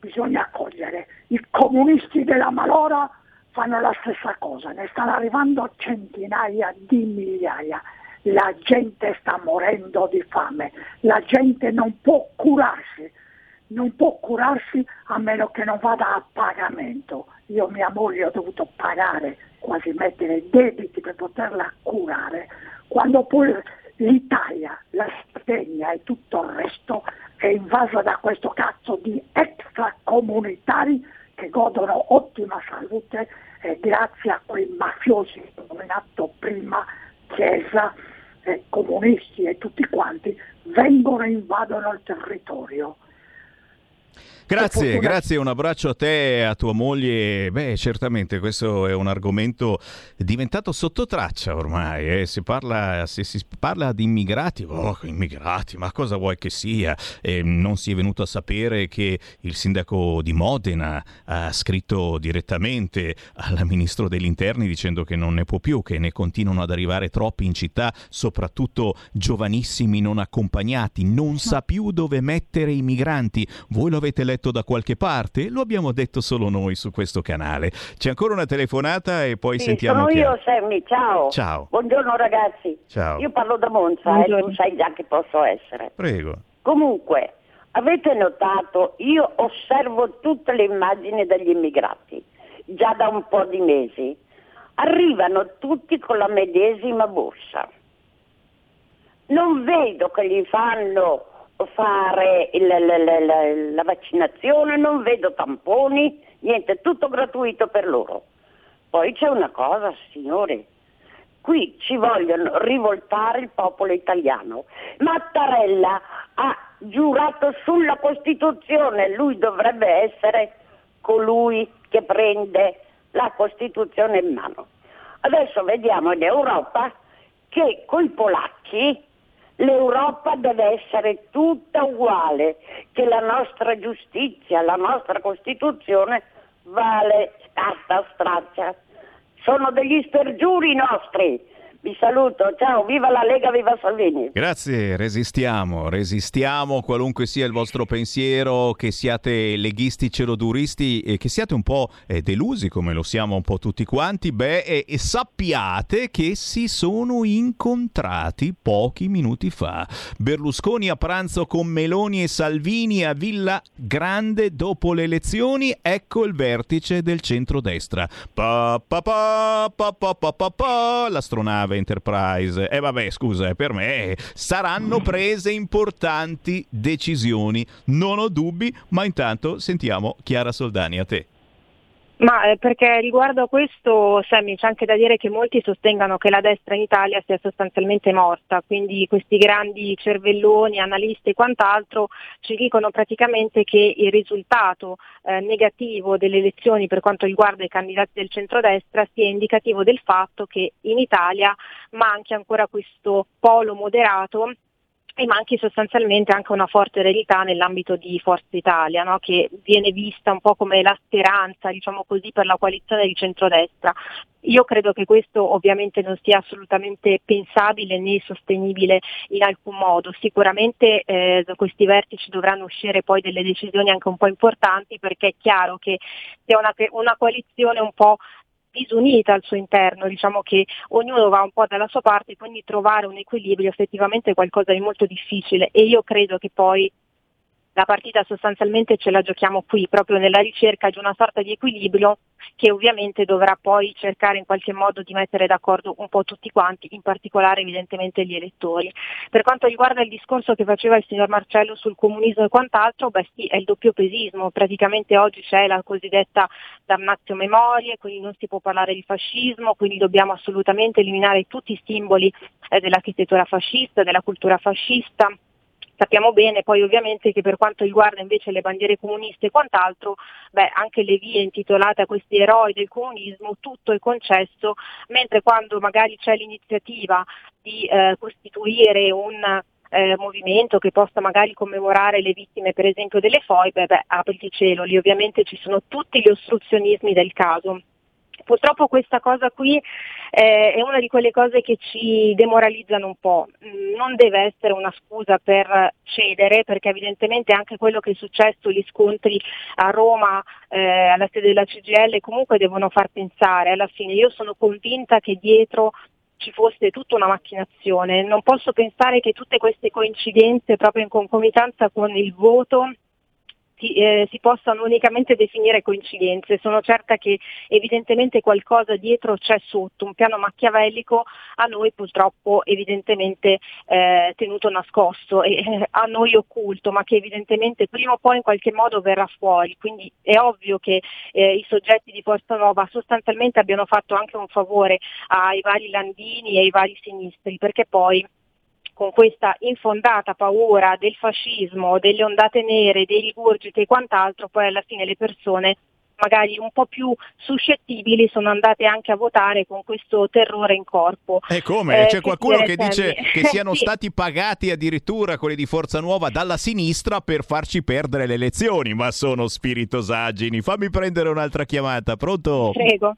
bisogna accogliere. I comunisti della Malora fanno la stessa cosa, ne stanno arrivando centinaia di migliaia. La gente sta morendo di fame, la gente non può curarsi, non può curarsi a meno che non vada a pagamento. Io mia moglie ho dovuto pagare quasi mettere debiti per poterla curare, quando poi l'Italia, la Sardegna e tutto il resto è invasa da questo cazzo di extracomunitari che godono ottima salute e grazie a quei mafiosi che ho nominato prima, Chiesa, eh, comunisti e tutti quanti, vengono e invadono il territorio. Grazie, grazie, un abbraccio a te e a tua moglie. Beh, certamente questo è un argomento diventato sotto traccia ormai. Eh. Si parla, se si parla di immigrati, oh, immigrati, ma cosa vuoi che sia? Eh, non si è venuto a sapere che il sindaco di Modena ha scritto direttamente al ministro degli interni dicendo che non ne può più, che ne continuano ad arrivare troppi in città, soprattutto giovanissimi non accompagnati. Non sa più dove mettere i migranti. Voi lo avete letto? Letto da qualche parte? Lo abbiamo detto solo noi su questo canale. C'è ancora una telefonata e poi sì, sentiamo sono chi io, Sammy, ciao. Ciao. Buongiorno ragazzi. Ciao. Io parlo da Monza e eh, tu sai già che posso essere. Prego. Comunque, avete notato, io osservo tutte le immagini degli immigrati, già da un po' di mesi. Arrivano tutti con la medesima borsa. Non vedo che gli fanno fare il, la, la, la, la vaccinazione, non vedo tamponi, niente, tutto gratuito per loro. Poi c'è una cosa, signori, qui ci vogliono rivoltare il popolo italiano. Mattarella ha giurato sulla Costituzione, lui dovrebbe essere colui che prende la Costituzione in mano. Adesso vediamo in Europa che coi polacchi l'Europa deve essere tutta uguale, che la nostra giustizia, la nostra Costituzione vale carta straccia. Sono degli spergiuri nostri. Vi saluto, ciao, viva la Lega, viva Salvini. Grazie, resistiamo, resistiamo qualunque sia il vostro pensiero, che siate leghisti, celoduristi e che siate un po' eh, delusi come lo siamo un po' tutti quanti, beh, e, e sappiate che si sono incontrati pochi minuti fa. Berlusconi a pranzo con Meloni e Salvini a Villa Grande dopo le elezioni, ecco il vertice del centrodestra. Pa, pa, pa, pa, pa, pa, pa, pa, l'astronave Enterprise. E eh, vabbè, scusa, eh, per me saranno prese importanti decisioni, non ho dubbi, ma intanto sentiamo Chiara Soldani a te. Ma eh, perché riguardo a questo, Sammy, c'è anche da dire che molti sostengano che la destra in Italia sia sostanzialmente morta, quindi questi grandi cervelloni, analisti e quant'altro ci dicono praticamente che il risultato eh, negativo delle elezioni per quanto riguarda i candidati del centrodestra sia indicativo del fatto che in Italia manchi ancora questo polo moderato e manchi sostanzialmente anche una forte eredità nell'ambito di Forza Italia, no? che viene vista un po' come la speranza, diciamo così, per la coalizione di centrodestra. Io credo che questo ovviamente non sia assolutamente pensabile né sostenibile in alcun modo. Sicuramente eh, da questi vertici dovranno uscire poi delle decisioni anche un po' importanti perché è chiaro che sia una, una coalizione un po' disunita al suo interno, diciamo che ognuno va un po' dalla sua parte, quindi trovare un equilibrio effettivamente è qualcosa di molto difficile e io credo che poi la partita sostanzialmente ce la giochiamo qui, proprio nella ricerca di una sorta di equilibrio che ovviamente dovrà poi cercare in qualche modo di mettere d'accordo un po' tutti quanti, in particolare evidentemente gli elettori. Per quanto riguarda il discorso che faceva il signor Marcello sul comunismo e quant'altro, beh sì, è il doppio pesismo, praticamente oggi c'è la cosiddetta damnatio memorie, quindi non si può parlare di fascismo, quindi dobbiamo assolutamente eliminare tutti i simboli eh, dell'architettura fascista, della cultura fascista Sappiamo bene poi ovviamente che per quanto riguarda invece le bandiere comuniste e quant'altro, beh, anche le vie intitolate a questi eroi del comunismo, tutto è concesso, mentre quando magari c'è l'iniziativa di eh, costituire un eh, movimento che possa magari commemorare le vittime per esempio delle foibe, beh, apriti cielo, lì ovviamente ci sono tutti gli ostruzionismi del caso. Purtroppo questa cosa qui eh, è una di quelle cose che ci demoralizzano un po', mm, non deve essere una scusa per cedere perché evidentemente anche quello che è successo, gli scontri a Roma eh, alla sede della CGL comunque devono far pensare, alla fine io sono convinta che dietro ci fosse tutta una macchinazione, non posso pensare che tutte queste coincidenze proprio in concomitanza con il voto si, eh, si, possano unicamente definire coincidenze. Sono certa che evidentemente qualcosa dietro c'è sotto, un piano macchiavellico a noi purtroppo evidentemente eh, tenuto nascosto e eh, a noi occulto, ma che evidentemente prima o poi in qualche modo verrà fuori. Quindi è ovvio che eh, i soggetti di Forza Nuova sostanzialmente abbiano fatto anche un favore ai vari Landini e ai vari sinistri, perché poi con questa infondata paura del fascismo, delle ondate nere, dei rigurgiti e quant'altro, poi alla fine le persone magari un po' più suscettibili sono andate anche a votare con questo terrore in corpo. E come? Eh, C'è qualcuno che dice che siano sì. stati pagati addirittura quelli di Forza Nuova dalla sinistra per farci perdere le elezioni, ma sono spiritosaggini. Fammi prendere un'altra chiamata, pronto? Prego.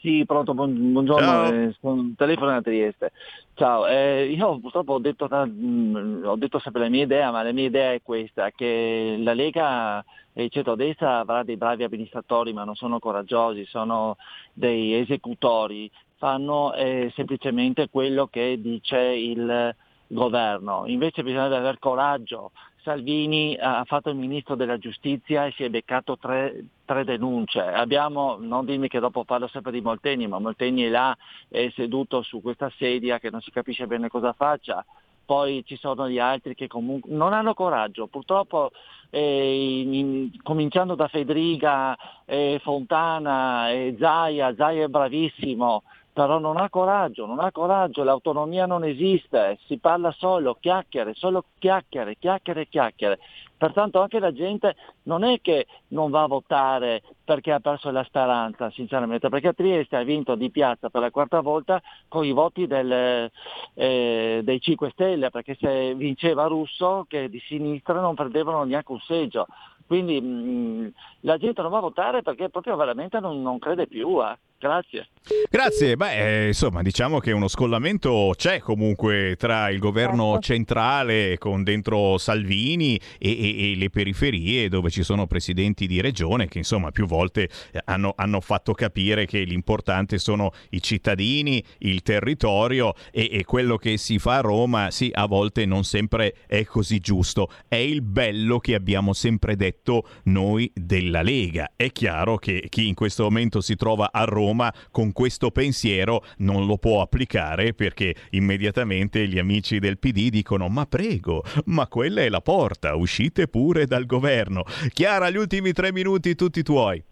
Sì, pronto, buongiorno, eh, sono telefono da Trieste. Ciao, eh, io purtroppo ho detto, mh, ho detto, sempre la mia idea, ma la mia idea è questa, che la Lega e il centro-destra avrà dei bravi amministratori, ma non sono coraggiosi, sono dei esecutori, fanno eh, semplicemente quello che dice il governo. Invece bisogna avere coraggio, Salvini ha fatto il ministro della giustizia e si è beccato tre, tre, denunce. Abbiamo, non dimmi che dopo parlo sempre di Molteni, ma Molteni è là, è seduto su questa sedia che non si capisce bene cosa faccia. Poi ci sono gli altri che comunque non hanno coraggio. Purtroppo, eh, in, in, cominciando da Federica, eh, Fontana, eh, Zaia, Zaia è bravissimo, però non ha coraggio, non ha coraggio, l'autonomia non esiste, si parla solo chiacchiere, solo chiacchiere, chiacchiere, chiacchiere. Pertanto anche la gente non è che non va a votare perché ha perso la speranza, sinceramente, perché Trieste ha vinto di piazza per la quarta volta con i voti del, eh, dei 5 Stelle, perché se vinceva Russo, che di sinistra non perdevano neanche un seggio. Quindi mh, la gente non va a votare perché proprio veramente non, non crede più. Eh. Grazie. Grazie, beh, eh, insomma, diciamo che uno scollamento c'è comunque tra il governo Certo. centrale con dentro Salvini e, e- e le periferie dove ci sono presidenti di regione che insomma più volte eh, hanno, hanno fatto capire che l'importante sono i cittadini, il territorio e, e quello che si fa a Roma, sì, a volte non sempre è così giusto. È il bello che abbiamo sempre detto noi della Lega. È chiaro che chi in questo momento si trova a Roma con questo pensiero non lo può applicare perché immediatamente gli amici del PD dicono ma prego, ma quella è la porta, uscite pure dal governo. Chiara, gli ultimi tre minuti tutti tuoi.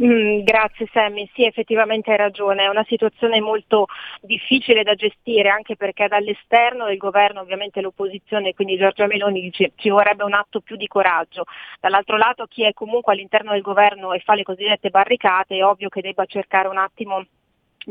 Mm, grazie Sammy, sì effettivamente hai ragione, è una situazione molto difficile da gestire anche perché dall'esterno del governo ovviamente l'opposizione, quindi Giorgia Meloni dice ci vorrebbe un atto più di coraggio, dall'altro lato chi è comunque all'interno del governo e fa le cosiddette barricate è ovvio che debba cercare un attimo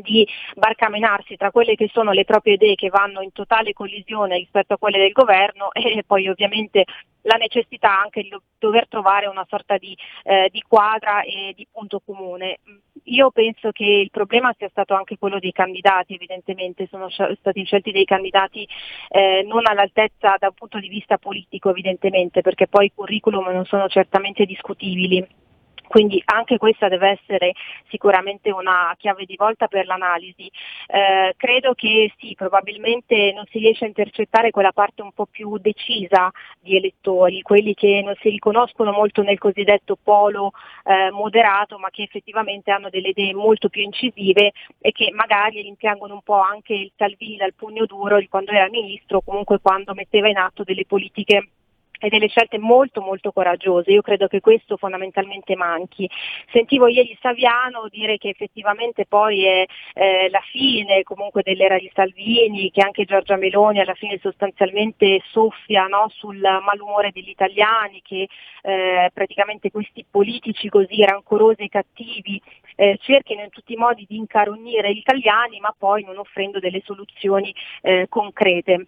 di barcamenarsi tra quelle che sono le proprie idee che vanno in totale collisione rispetto a quelle del governo e poi ovviamente la necessità anche di dover trovare una sorta di, eh, di quadra e di punto comune. Io penso che il problema sia stato anche quello dei candidati, evidentemente sono stati scelti dei candidati eh, non all'altezza da un punto di vista politico, evidentemente, perché poi i curriculum non sono certamente discutibili. Quindi anche questa deve essere sicuramente una chiave di volta per l'analisi. Eh, credo che sì, probabilmente non si riesce a intercettare quella parte un po' più decisa di elettori, quelli che non si riconoscono molto nel cosiddetto polo eh, moderato, ma che effettivamente hanno delle idee molto più incisive e che magari rimpiangono un po' anche il Salvini dal pugno duro di quando era ministro, o comunque quando metteva in atto delle politiche e delle scelte molto molto coraggiose. Io credo che questo fondamentalmente manchi. Sentivo ieri Saviano dire che effettivamente poi è eh, la fine comunque dell'era di Salvini, che anche Giorgia Meloni alla fine sostanzialmente soffia no, sul malumore degli italiani, che eh, praticamente questi politici così rancorosi e cattivi eh, cerchino in tutti i modi di incarognire gli italiani, ma poi non offrendo delle soluzioni eh, concrete.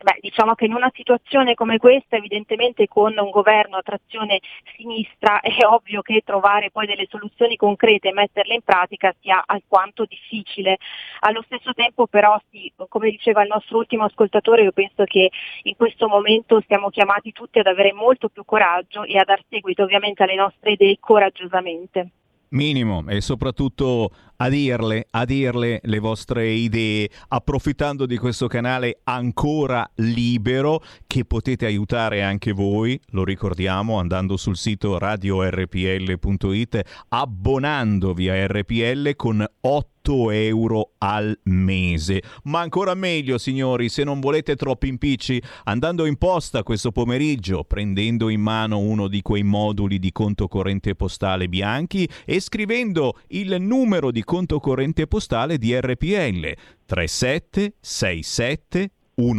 Beh, diciamo che in una situazione come questa, evidentemente con un governo a trazione sinistra, è ovvio che trovare poi delle soluzioni concrete e metterle in pratica sia alquanto difficile. Allo stesso tempo però, sì, come diceva il nostro ultimo ascoltatore, io penso che in questo momento siamo chiamati tutti ad avere molto più coraggio e a dar seguito ovviamente alle nostre idee coraggiosamente. Minimo e soprattutto a dirle, a dirle le vostre idee, approfittando di questo canale ancora libero che potete aiutare anche voi, lo ricordiamo andando sul sito radiorpl.it, abbonandovi a RPL con 8 euro al mese. Ma ancora meglio, signori, se non volete troppi impicci, andando in posta questo pomeriggio, prendendo in mano uno di quei moduli di conto corrente postale bianchi e scrivendo il numero di conto corrente postale di RPL 3767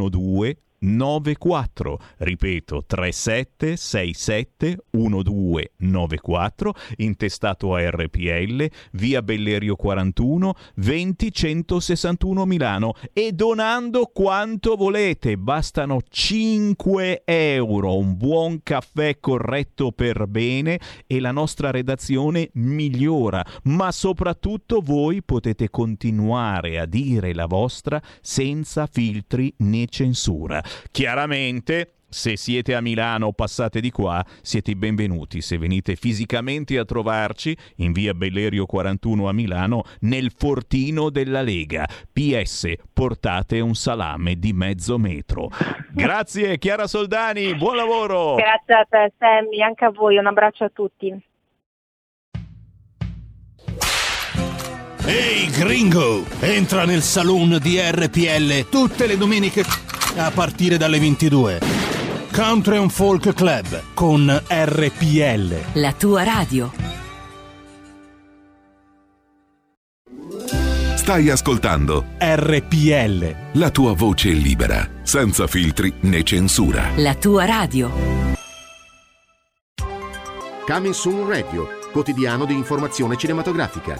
12 94 ripeto 3767 1294 intestato a RPL via Bellerio 41 20 161 Milano. E donando quanto volete bastano 5 euro. Un buon caffè corretto per bene e la nostra redazione migliora. Ma soprattutto voi potete continuare a dire la vostra senza filtri né censura Chiaramente, se siete a Milano o passate di qua, siete i benvenuti se venite fisicamente a trovarci in via Bellerio 41 a Milano nel fortino della Lega. PS, portate un salame di mezzo metro. Grazie Chiara Soldani, buon lavoro! Grazie a te Sammy, anche a voi, un abbraccio a tutti. Ehi gringo, entra nel saloon di RPL tutte le domeniche a partire dalle 22. Country and Folk Club con RPL. La tua radio. Stai ascoltando RPL. la tua voce libera, senza filtri né censura. La tua radio. Coming Soon Radio, quotidiano di informazione cinematografica.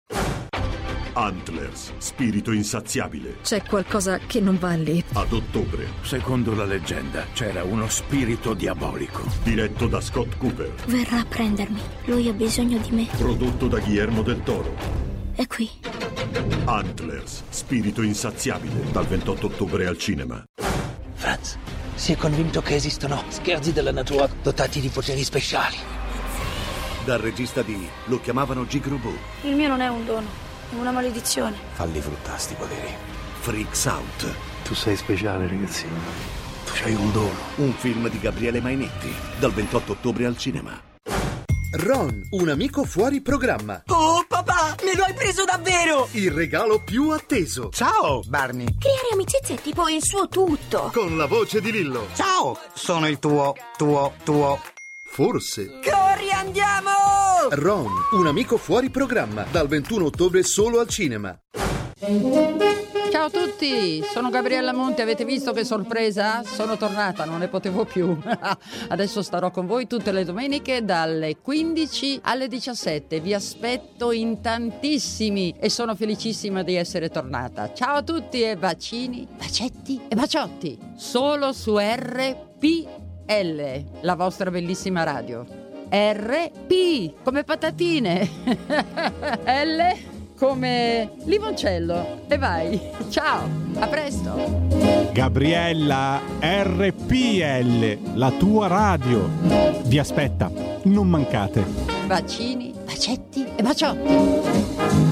Antlers, spirito insaziabile. C'è qualcosa che non va lì. Ad ottobre. Secondo la leggenda c'era uno spirito diabolico. Diretto da Scott Cooper. Verrà a prendermi. Lui ha bisogno di me. Prodotto da Guillermo del Toro. È qui. Antlers, spirito insaziabile. Dal 28 ottobre al cinema. Franz, si è convinto che esistono scherzi della natura dotati di poteri speciali. Dal regista di Lo chiamavano Gigrobo. Il mio non è un dono, una maledizione. Falli fruttare sti poteri. Freaks Out. Tu sei speciale, ragazzino. Tu c'hai un dono. Un film di Gabriele Mainetti. Dal 28 ottobre al cinema. Ron, un amico fuori programma. Oh, papà, me lo hai preso davvero! Il regalo più atteso. Ciao, Barney. Creare amicizie è tipo il suo tutto. Con la voce di Lillo. Ciao, sono il tuo, tuo, tuo. Forse. Corri, andiamo! Ron, un amico fuori programma. Dal 21 ottobre solo al cinema. Ciao a tutti, sono Gabriella Monti, avete visto che sorpresa? Sono tornata, non ne potevo più. Adesso starò con voi tutte le domeniche dalle 15 alle 17. Vi aspetto in tantissimi e sono felicissima di essere tornata. Ciao a tutti e bacini, bacetti e baciotti. Solo su RPL, la vostra bellissima radio. RP come patatine. L come limoncello. E vai. Ciao, a presto. Gabriella RPL, la tua radio. Vi aspetta, non mancate. Bacini, bacetti e baciotti.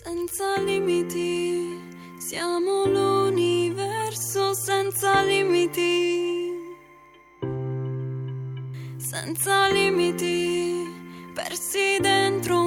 Senza limiti, siamo l'universo senza limiti. Senza limiti, persi dentro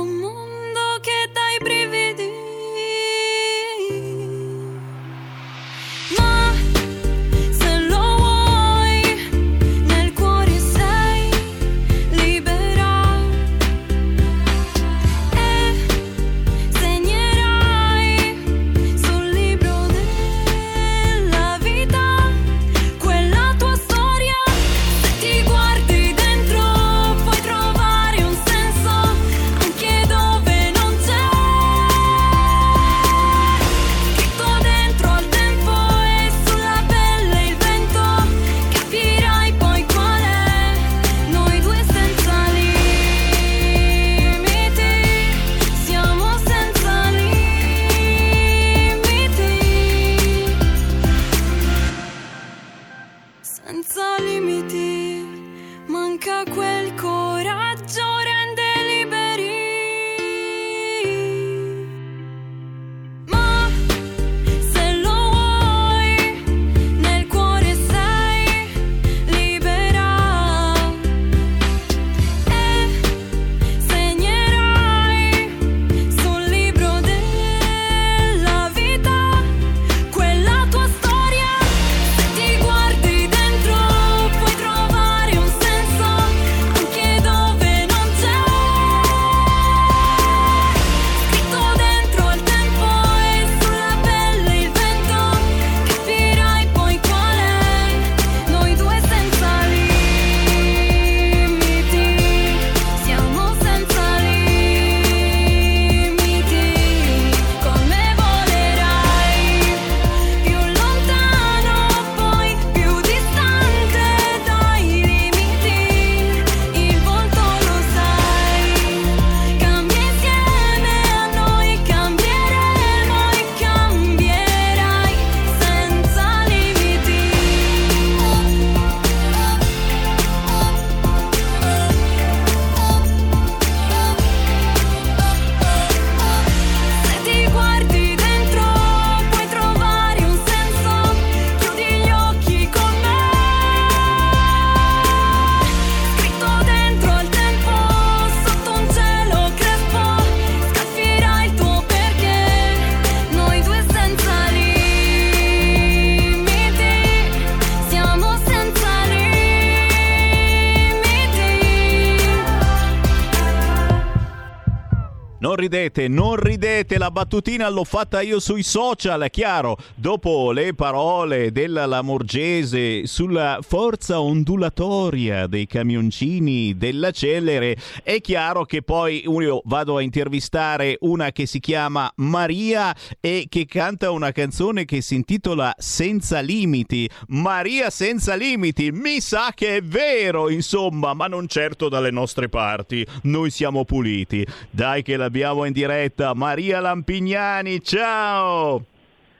ridete, non ridete, la battutina l'ho fatta io sui social, è chiaro. Dopo le parole della Lamorgese sulla forza ondulatoria dei camioncini della Cellere, è chiaro che poi io vado a intervistare una che si chiama Maria e che canta una canzone che si intitola Senza limiti. Maria senza limiti, mi sa che è vero, insomma, ma non certo dalle nostre parti. Noi siamo puliti. Dai che l'abbiamo in diretta. Maria Lampignani, ciao!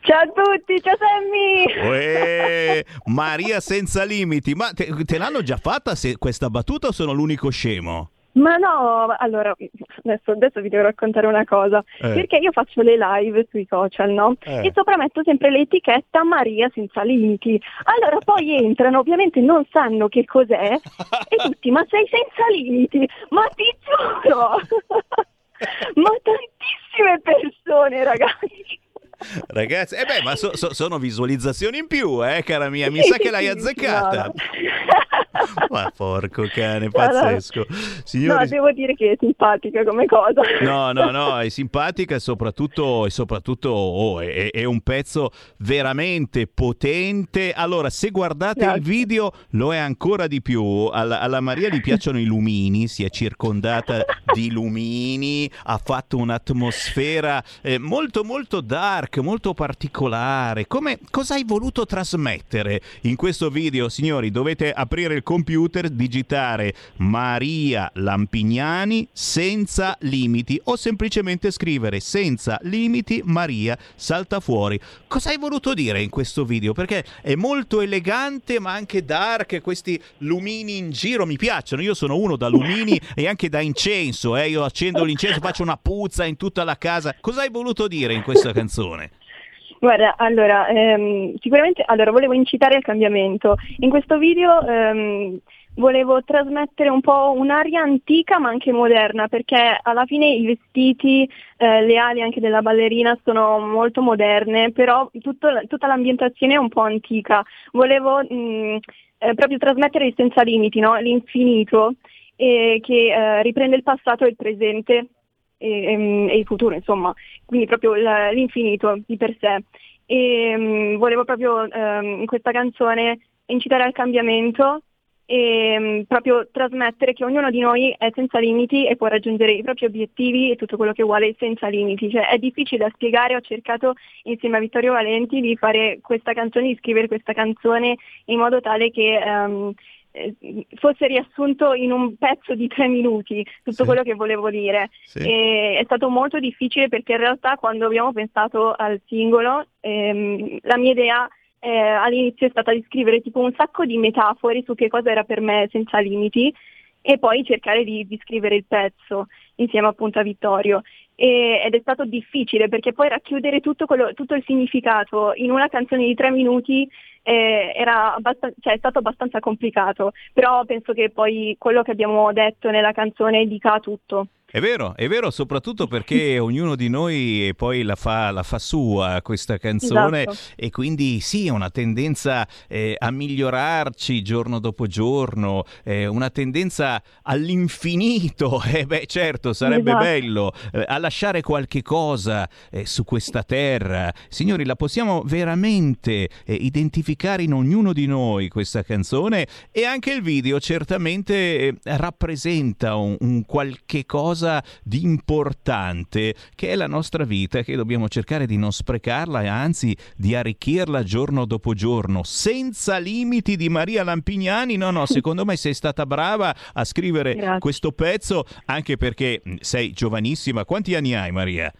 Ciao a tutti, ciao Sammy! Uè, Maria senza limiti, ma te, te l'hanno già fatta se, questa battuta o sono l'unico scemo? Ma no, allora, adesso, adesso vi devo raccontare una cosa, Eh. perché io faccio le live sui social, no? Eh. E sopra metto sempre l'etichetta Maria senza limiti. Allora poi entrano, ovviamente non sanno che cos'è, e tutti, ma sei senza limiti? Ma ti giuro! ma tantissime persone, ragazzi! Ragazzi, eh beh, ma so- so- sono visualizzazioni in più, eh, cara mia. Mi sa che l'hai azzeccata. no, Ma porco cane, No, no. pazzesco. No, Signori, devo dire che è simpatica come cosa. No, no, no, è simpatica e soprattutto, e soprattutto oh, è, è un pezzo veramente potente. Allora, se guardate il video lo è ancora di più. Alla, alla Maria gli piacciono i lumini, si è circondata di lumini, ha fatto un'atmosfera eh, molto molto dark, molto particolare. Come, cosa hai voluto trasmettere in questo video, signori? Dovete aprire il computer, digitare Maria Lampignani senza limiti o semplicemente scrivere senza limiti Maria salta fuori. Cosa hai voluto dire in questo video? Perché è molto elegante ma anche dark, questi lumini in giro mi piacciono. Io sono uno da lumini e anche da incenso, eh? io accendo l'incenso, faccio una puzza in tutta la casa. Cosa hai voluto dire in questa canzone? Guarda, allora, ehm, sicuramente allora, volevo incitare al cambiamento. In questo video ehm, volevo trasmettere un po' un'aria antica ma anche moderna, perché alla fine i vestiti, eh, le ali anche della ballerina sono molto moderne, però tutto- tutta l'ambientazione è un po' antica. Volevo mh, eh, proprio trasmettere il senza limiti, no? l'infinito, e che eh, riprende il passato e il presente e, ehm, e il futuro, insomma, quindi proprio l'infinito di per sé. E mm, volevo proprio ehm, in questa canzone incitare al cambiamento e mm, proprio trasmettere che ognuno di noi è senza limiti e può raggiungere i propri obiettivi e tutto quello che vuole senza limiti. Cioè, è difficile da spiegare, ho cercato insieme a Vittorio Valenti di fare questa canzone, di scrivere questa canzone in modo tale che eh, fosse riassunto in un pezzo di tre minuti tutto quello che volevo dire. Sì. E è stato molto difficile perché in realtà quando abbiamo pensato al singolo, ehm, la mia idea eh, all'inizio è stata di scrivere tipo un sacco di metafore su che cosa era per me senza limiti e poi cercare di, di scrivere il pezzo insieme appunto a Vittorio. E- ed è stato difficile perché poi racchiudere tutto, quello- tutto il significato in una canzone di tre minuti eh, era abbastan- cioè, è stato abbastanza complicato, però penso che poi quello che abbiamo detto nella canzone dica tutto. È vero, è vero, soprattutto perché ognuno di noi poi la fa, la fa sua questa canzone Esatto. e quindi sì, una tendenza eh, a migliorarci giorno dopo giorno, eh, una tendenza all'infinito, eh, beh certo sarebbe Esatto. bello, eh, a lasciare qualche cosa eh, su questa terra. Signori, la possiamo veramente eh, identificare in ognuno di noi questa canzone e anche il video certamente eh, rappresenta un, un qualche cosa di importante che è la nostra vita che dobbiamo cercare di non sprecarla e anzi di arricchirla giorno dopo giorno senza limiti di Maria Lampignani no no secondo me sei stata brava a scrivere Grazie. questo pezzo anche perché sei giovanissima quanti anni hai Maria?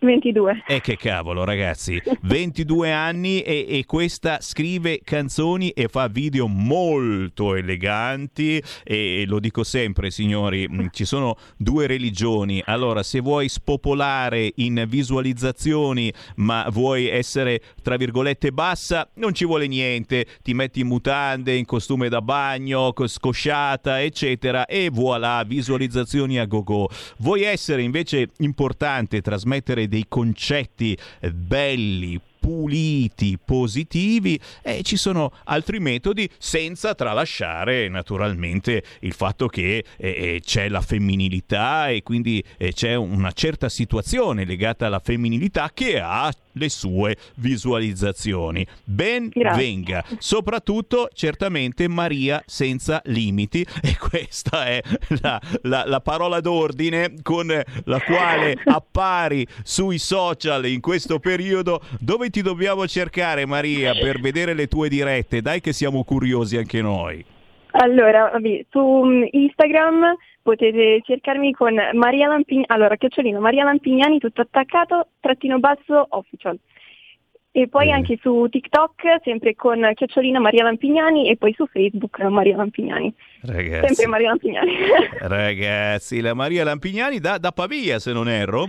22. E che cavolo, ragazzi, 22 anni e, e questa scrive canzoni e fa video molto eleganti e lo dico sempre, signori, mh, ci sono due religioni. Allora, se vuoi spopolare in visualizzazioni, ma vuoi essere tra virgolette bassa, non ci vuole niente. Ti metti in mutande, in costume da bagno, co- scosciata, eccetera e voilà, visualizzazioni a go-go. Vuoi essere invece importante, trasmettere dei concetti belli, puliti, positivi e ci sono altri metodi senza tralasciare naturalmente il fatto che eh, eh, c'è la femminilità e quindi eh, c'è una certa situazione legata alla femminilità che ha le sue visualizzazioni. Ben Grazie. venga, soprattutto certamente Maria senza limiti e questa è la, la- la parola d'ordine con la quale appari sui social in questo periodo. Dove ti dobbiamo cercare Maria per vedere le tue dirette? Dai che siamo curiosi anche noi. Allora, su mm, Instagram potete cercarmi con Maria Lampignani, allora, chiocciolino, Maria Lampignani, tutto attaccato, trattino basso, official. E poi anche su TikTok, sempre con chiocciolino Maria Lampignani e poi su Facebook Maria Lampignani. Ragazzi, Sempre Maria Lampignani. ragazzi, la Maria Lampignani da, da Pavia se non erro.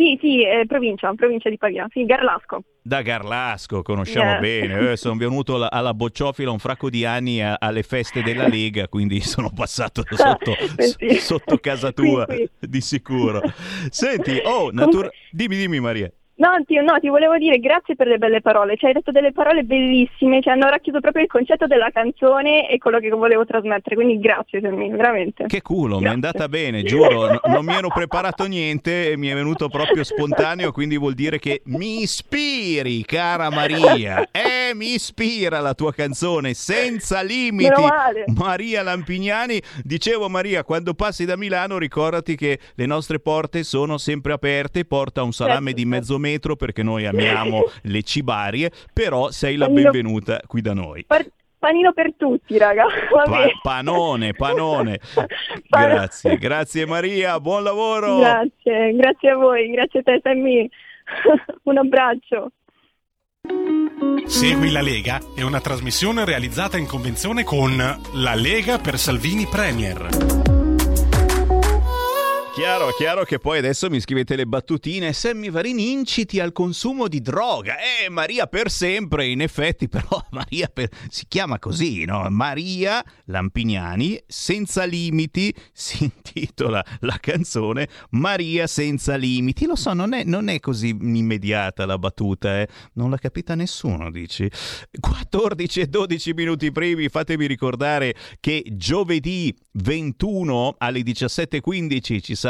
Sì, sì, eh, provincia, provincia di Pavia, sì, Garlasco. Da Garlasco, conosciamo Yeah. bene. Eh, sono venuto alla, alla Bocciofila un fracco di anni a- alle feste della Lega, quindi sono passato sotto, Sì. sotto casa tua, Qui, di sicuro. Senti, oh, natura- dimmi, dimmi Maria. No ti, no, ti volevo dire grazie per le belle parole, ci hai detto delle parole bellissime, ci hanno racchiuso proprio il concetto della canzone e quello che volevo trasmettere, quindi grazie Fermino, veramente. Che culo, mi è andata bene, giuro, no- non mi ero preparato niente e mi è venuto proprio spontaneo, quindi vuol dire che mi ispiri, cara Maria. Eh, mi ispira la tua canzone, senza limiti. Maria Lampignani, dicevo Maria, quando passi da Milano ricordati che le nostre porte sono sempre aperte, porta un salame Certo, di mezzo metro perché noi amiamo le cibarie, però sei la benvenuta qui da noi. Panino per tutti, raga. Pa- panone, panone. Grazie, grazie Maria, buon lavoro. Grazie, grazie a voi, grazie a te Sammy. Un abbraccio. Segui la Lega è una trasmissione realizzata in convenzione con La Lega per Salvini Premier. Chiaro, chiaro che poi adesso mi scrivete le battutine. Sammy Varini inciti al consumo di droga. Eh, Maria per sempre, in effetti, però Maria per- si chiama così, no? Maria Lampignani, senza limiti, si intitola la canzone Maria senza limiti. Lo so, non è, non è così immediata la battuta, eh? Non l'ha capita nessuno, dici? 14 e 12 minuti primi, fatemi ricordare che giovedì 21 alle 17.15 ci sarà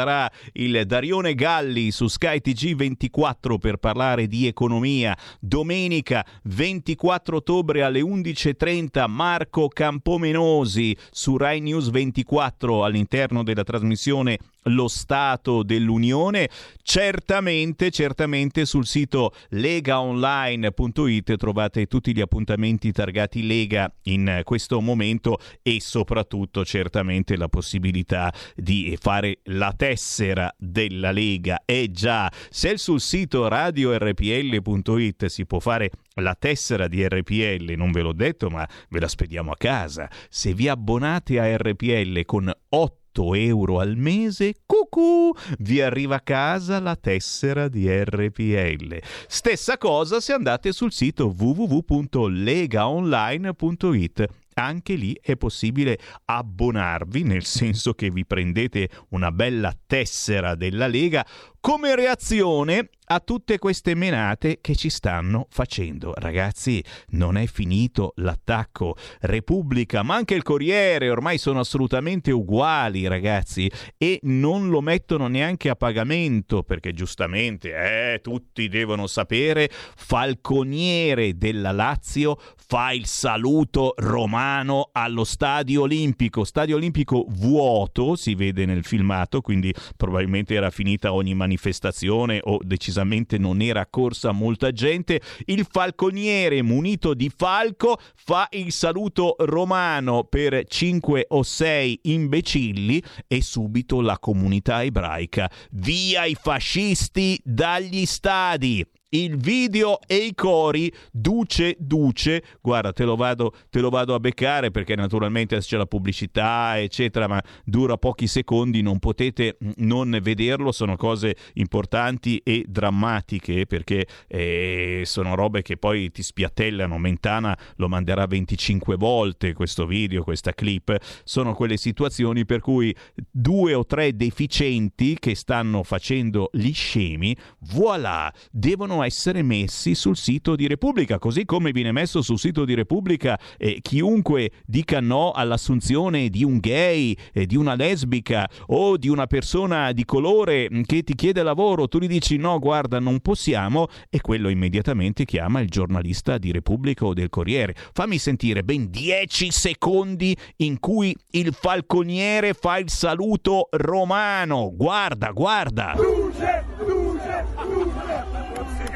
il Darione Galli su Sky TG 24 per parlare di economia. Domenica 24 ottobre alle 11.30 Marco Campomenosi su Rai News 24 all'interno della trasmissione lo Stato dell'Unione. Certamente, certamente sul sito legaonline.it trovate tutti gli appuntamenti targati Lega in questo momento e soprattutto certamente la possibilità di fare la tessera della Lega. E già, se sul sito radiorpl.it si può fare la tessera di RPL, non ve l'ho detto, ma ve la spediamo a casa. Se vi abbonate a RPL con 8 euro al mese, cucù, vi arriva a casa la tessera di RPL. Stessa cosa se andate sul sito www.legaonline.it. Anche lì è possibile abbonarvi, nel senso che vi prendete una bella tessera della Lega come reazione a tutte queste menate che ci stanno facendo. Ragazzi, non è finito l'attacco. Repubblica, ma anche il Corriere ormai sono assolutamente uguali, ragazzi, e non lo mettono neanche a pagamento perché giustamente, eh, tutti devono sapere, Falconiere della Lazio fa il saluto romano allo Stadio Olimpico. Stadio Olimpico vuoto, si vede nel filmato, quindi probabilmente era finita ogni manifestazione o decisamente non era corsa molta gente. Il falconiere munito di falco fa il saluto romano per 5 o 6 imbecilli e subito la comunità ebraica. Via i fascisti dagli stadi! Il video e i cori duce duce. Guarda te lo vado, te lo vado a beccare perché naturalmente c'è la pubblicità eccetera ma dura pochi secondi non potete non vederlo. Sono cose importanti e drammatiche perché eh, sono robe che poi ti spiattellano. Mentana lo manderà 25 volte questo video questa clip. Sono quelle situazioni per cui due o tre deficienti che stanno facendo gli scemi voilà devono essere messi sul sito di Repubblica, così come viene messo sul sito di Repubblica eh, chiunque dica no all'assunzione di un gay, eh, di una lesbica o di una persona di colore mh, che ti chiede lavoro, tu gli dici no, guarda, non possiamo e quello immediatamente chiama il giornalista di Repubblica o del Corriere. Fammi sentire ben 10 secondi in cui il falconiere fa il saluto romano. Guarda, guarda. Luce, luce, forse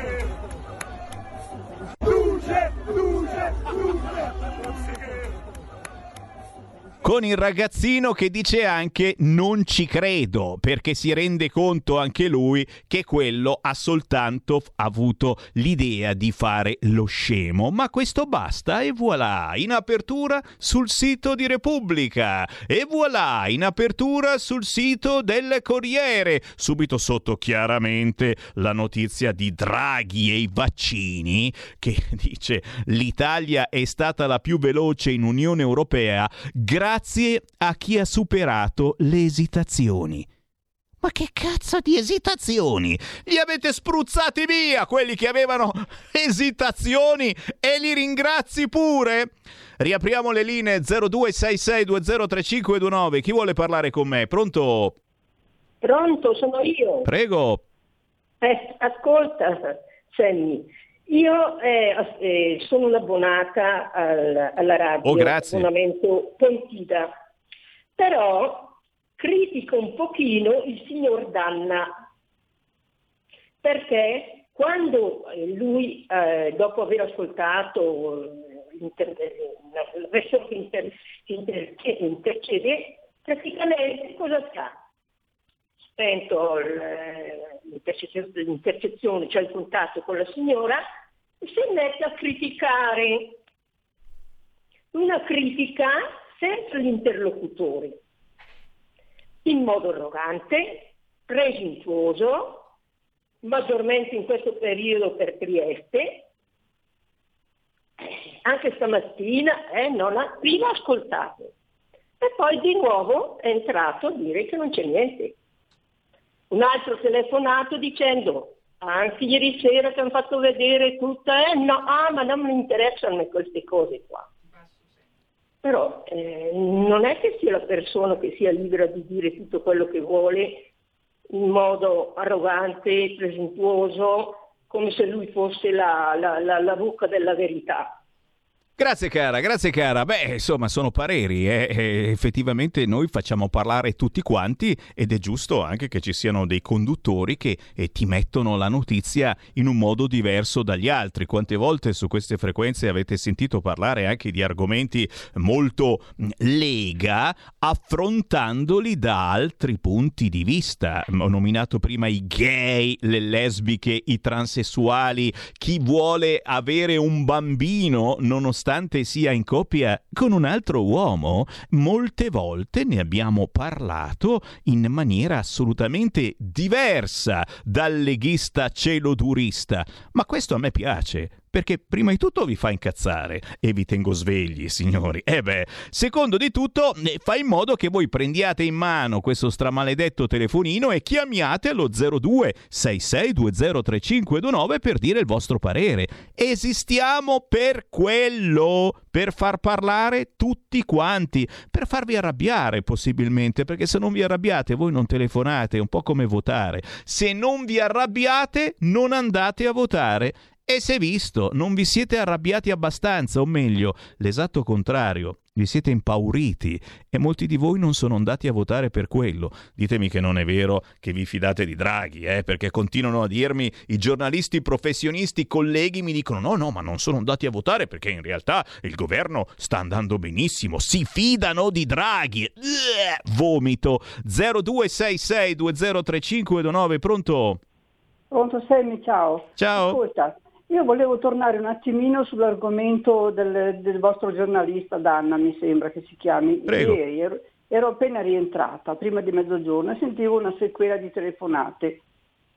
Luce, luce, luce, con il ragazzino che dice anche non ci credo, perché si rende conto anche lui che quello ha soltanto avuto l'idea di fare lo scemo. Ma questo basta e voilà, in apertura sul sito di Repubblica e voilà, in apertura sul sito del Corriere. Subito sotto chiaramente la notizia di Draghi e i vaccini che dice l'Italia è stata la più veloce in Unione Europea grazie a chi ha superato le esitazioni. Ma che cazzo di esitazioni? Li avete spruzzati via quelli che avevano esitazioni e li ringrazi pure? Riapriamo le linee 0266203529. Chi vuole parlare con me? Pronto? Pronto, sono io. Prego. Eh, ascolta, Sammy, io eh, eh, sono un'abbonata al- alla radio, Oh, grazie. abbonamento Pontida, però critico un pochino il signor Danna, perché quando eh, lui, eh, dopo aver ascoltato eh, l'inter- eh, la versione che, inter- che inter- che intercede, praticamente cosa fa? Spento l'intercezio- l'intercezione, cioè il contatto con la signora, e si mette a criticare. Una critica senza gli interlocutori, in modo arrogante, presuntuoso, maggiormente in questo periodo per Trieste. Anche stamattina eh, non ha, prima ascoltato e poi di nuovo è entrato a dire che non c'è niente. Un altro telefonato dicendo anche ieri sera ti hanno fatto vedere tutta, eh no, ah ma non mi interessano queste cose qua. Però eh, non è che sia la persona che sia libera di dire tutto quello che vuole in modo arrogante, presuntuoso, come se lui fosse la, la, la, la bocca della verità. Grazie cara, grazie cara. Beh, insomma, sono pareri. eh. Eh, effettivamente noi facciamo parlare tutti quanti ed è giusto anche che ci siano dei conduttori che eh, ti mettono la notizia in un modo diverso dagli altri. Quante volte su queste frequenze avete sentito parlare anche di argomenti molto mh, lega, affrontandoli da altri punti di vista. Ho nominato prima i gay, le lesbiche, i transessuali, chi vuole avere un bambino nonostante sia in coppia con un altro uomo. Molte volte ne abbiamo parlato in maniera assolutamente diversa dal leghista celodurista, ma questo a me piace perché prima di tutto vi fa incazzare e vi tengo svegli, signori. E beh, secondo di tutto eh, fa in modo che voi prendiate in mano questo stramaledetto telefonino e chiamiate allo 02 66203529 per dire il vostro parere. Esistiamo per quello, per far parlare tutti quanti, per farvi arrabbiare possibilmente, perché se non vi arrabbiate voi non telefonate, è un po' come votare. Se non vi arrabbiate non andate a votare. E se visto, non vi siete arrabbiati abbastanza, o meglio, l'esatto contrario, vi siete impauriti e molti di voi non sono andati a votare per quello. Ditemi che non è vero che vi fidate di Draghi, eh, perché continuano a dirmi i giornalisti professionisti, colleghi mi dicono no, no, ma non sono andati a votare perché in realtà il governo sta andando benissimo, si fidano di Draghi. Uah, vomito. 0266203529, pronto? Pronto Sammy, ciao. Ciao. Ascolta, io volevo tornare un attimino sull'argomento del, del vostro giornalista Danna, mi sembra che si chiami. Prego. Ieri ero, ero appena rientrata, prima di mezzogiorno, e sentivo una sequela di telefonate.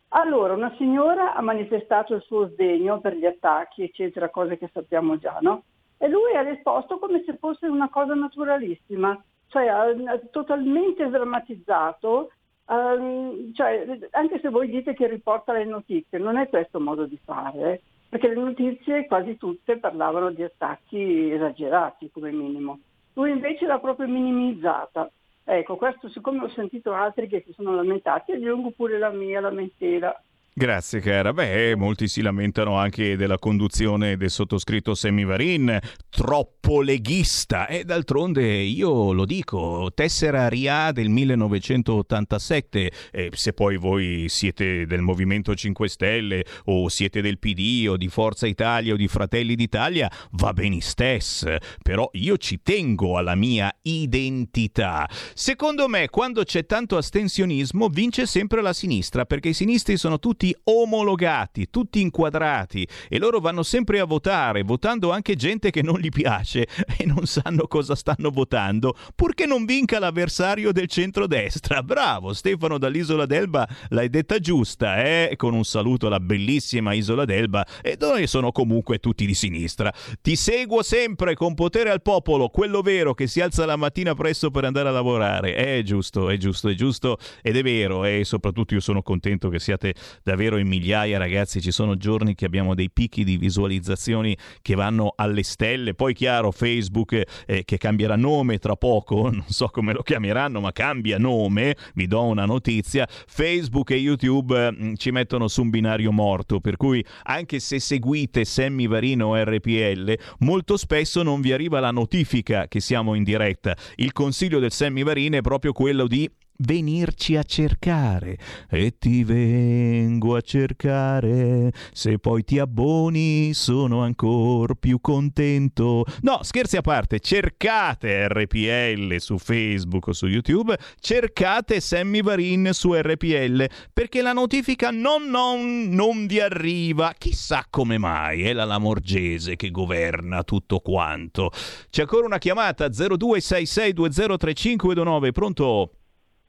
Allora, una signora ha manifestato il suo sdegno per gli attacchi, eccetera, cose che sappiamo già, no? E lui ha risposto come se fosse una cosa naturalissima, cioè ha, ha totalmente sdrammatizzato Ehm, cioè, anche se voi dite che riporta le notizie, non è questo modo di fare, eh, perché le notizie quasi tutte parlavano di attacchi esagerati come minimo. Lui invece l'ha proprio minimizzata. Ecco, questo siccome ho sentito altri che si sono lamentati, aggiungo pure la mia lamentela. Grazie cara. Beh, molti si lamentano anche della conduzione del sottoscritto Semivarin, troppo leghista. E d'altronde io lo dico, tessera RIA del 1987, e se poi voi siete del Movimento 5 Stelle o siete del PD o di Forza Italia o di Fratelli d'Italia, va bene stess. Però io ci tengo alla mia identità. Secondo me, quando c'è tanto astensionismo, vince sempre la sinistra, perché i sinistri sono tutti omologati, tutti inquadrati e loro vanno sempre a votare, votando anche gente che non gli piace e non sanno cosa stanno votando, purché non vinca l'avversario del centrodestra. Bravo, Stefano dall'Isola d'Elba l'hai detta giusta, eh? Con un saluto alla bellissima Isola d'Elba e noi sono comunque tutti di sinistra. Ti seguo sempre con potere al popolo, quello vero che si alza la mattina presto per andare a lavorare. È giusto, è giusto, è giusto ed è vero e soprattutto io sono contento che siate davvero davvero in migliaia, ragazzi. Ci sono giorni che abbiamo dei picchi di visualizzazioni che vanno alle stelle. Poi, chiaro, Facebook eh, che cambierà nome tra poco, non so come lo chiameranno, ma cambia nome. Vi do una notizia: Facebook e YouTube mh, ci mettono su un binario morto. Per cui, anche se seguite Sammy Varino RPL, molto spesso non vi arriva la notifica che siamo in diretta. Il consiglio del Sammy Varino è proprio quello di venirci a cercare e ti vengo a cercare. Se poi ti abboni sono ancora più contento. No scherzi a parte cercate RPL su Facebook o su YouTube cercate Sammy Varin su RPL perché la notifica non, non, non vi arriva. Chissà come mai è la Lamorgese che governa tutto quanto. C'è ancora una chiamata 0266203529 pronto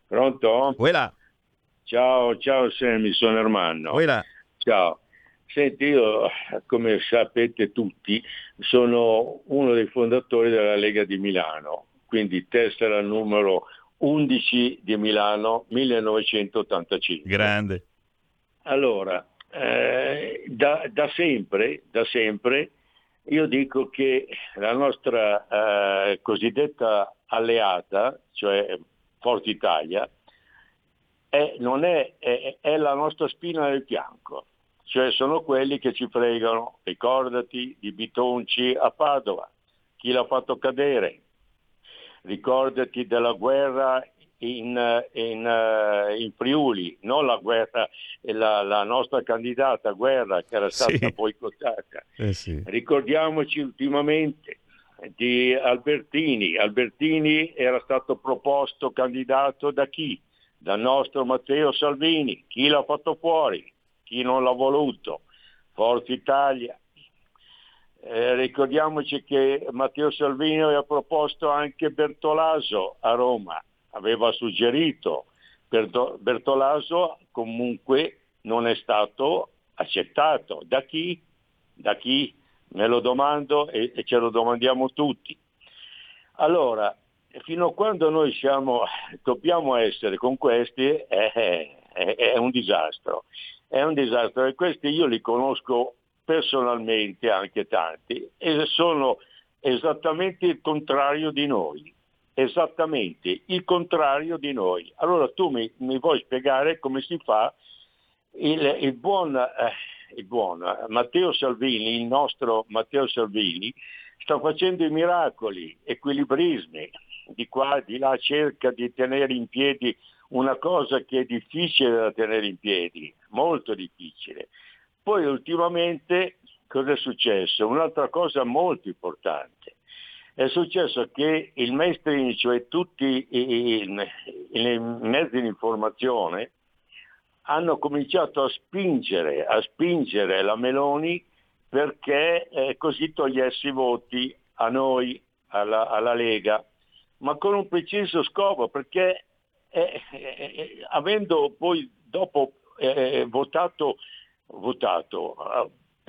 Pronto? Quella. Ciao, ciao Sammy, sono Ermanno. Quella. Ciao. Senti, io, come sapete tutti, sono uno dei fondatori della Lega di Milano, quindi tessera numero 11 di Milano 1985. Grande. Allora, eh, da, da, sempre, da sempre io dico che la nostra eh, cosiddetta alleata, cioè Forza Italia, è, è, è, è, la nostra spina nel fianco, cioè sono quelli che ci fregano, ricordati di Bitonci a Padova, chi l'ha fatto cadere, ricordati della guerra in, in, in Friuli, non la guerra, la, la, nostra candidata guerra che era stata sì. boicottata. Eh sì. Ricordiamoci ultimamente di Albertini. Albertini era stato proposto candidato da chi? Dal nostro Matteo Salvini. Chi l'ha fatto fuori? Chi non l'ha voluto? Forza Italia. Eh, ricordiamoci che Matteo Salvini aveva proposto anche Bertolaso a Roma, aveva suggerito Bertolaso, comunque non è stato accettato. Da chi? Da chi? Me lo domando e, e ce lo domandiamo tutti. Allora, fino a quando noi siamo, dobbiamo essere con questi è, è, è, un disastro. È un disastro e questi io li conosco personalmente anche tanti e sono esattamente il contrario di noi. Esattamente il contrario di noi. Allora tu mi, mi vuoi spiegare come si fa il, il buon eh, il buon Matteo Salvini, il nostro Matteo Salvini, sta facendo i miracoli, equilibrismi, di qua e di là cerca di tenere in piedi una cosa che è difficile da tenere in piedi, molto difficile. Poi ultimamente cosa è successo? Un'altra cosa molto importante. È successo che il mainstream, cioè tutti i, i, i mezzi di informazione, hanno cominciato a spingere, a spingere la Meloni perché eh, così togliesse i voti a noi, alla, alla, Lega, ma con un preciso scopo, perché eh, eh, avendo poi dopo eh, votato, votato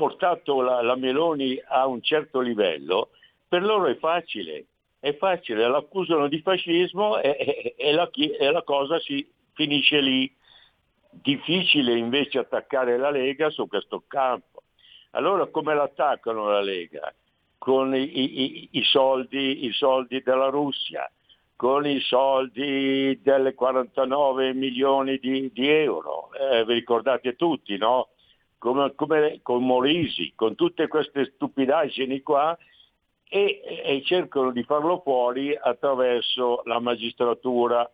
portato la, la, Meloni a un certo livello, per loro è facile, è facile, l'accusano di fascismo e, e, e, la, e la cosa si finisce lì. Difficile invece attaccare la Lega su questo campo. Allora come l'attaccano la Lega? Con i, i- i soldi, i soldi della Russia, con i soldi delle 49 milioni di, di euro, Eh, vi ricordate tutti, no? Come, come con Morisi, con tutte queste stupidaggini qua e, e cercano di farlo fuori attraverso la magistratura.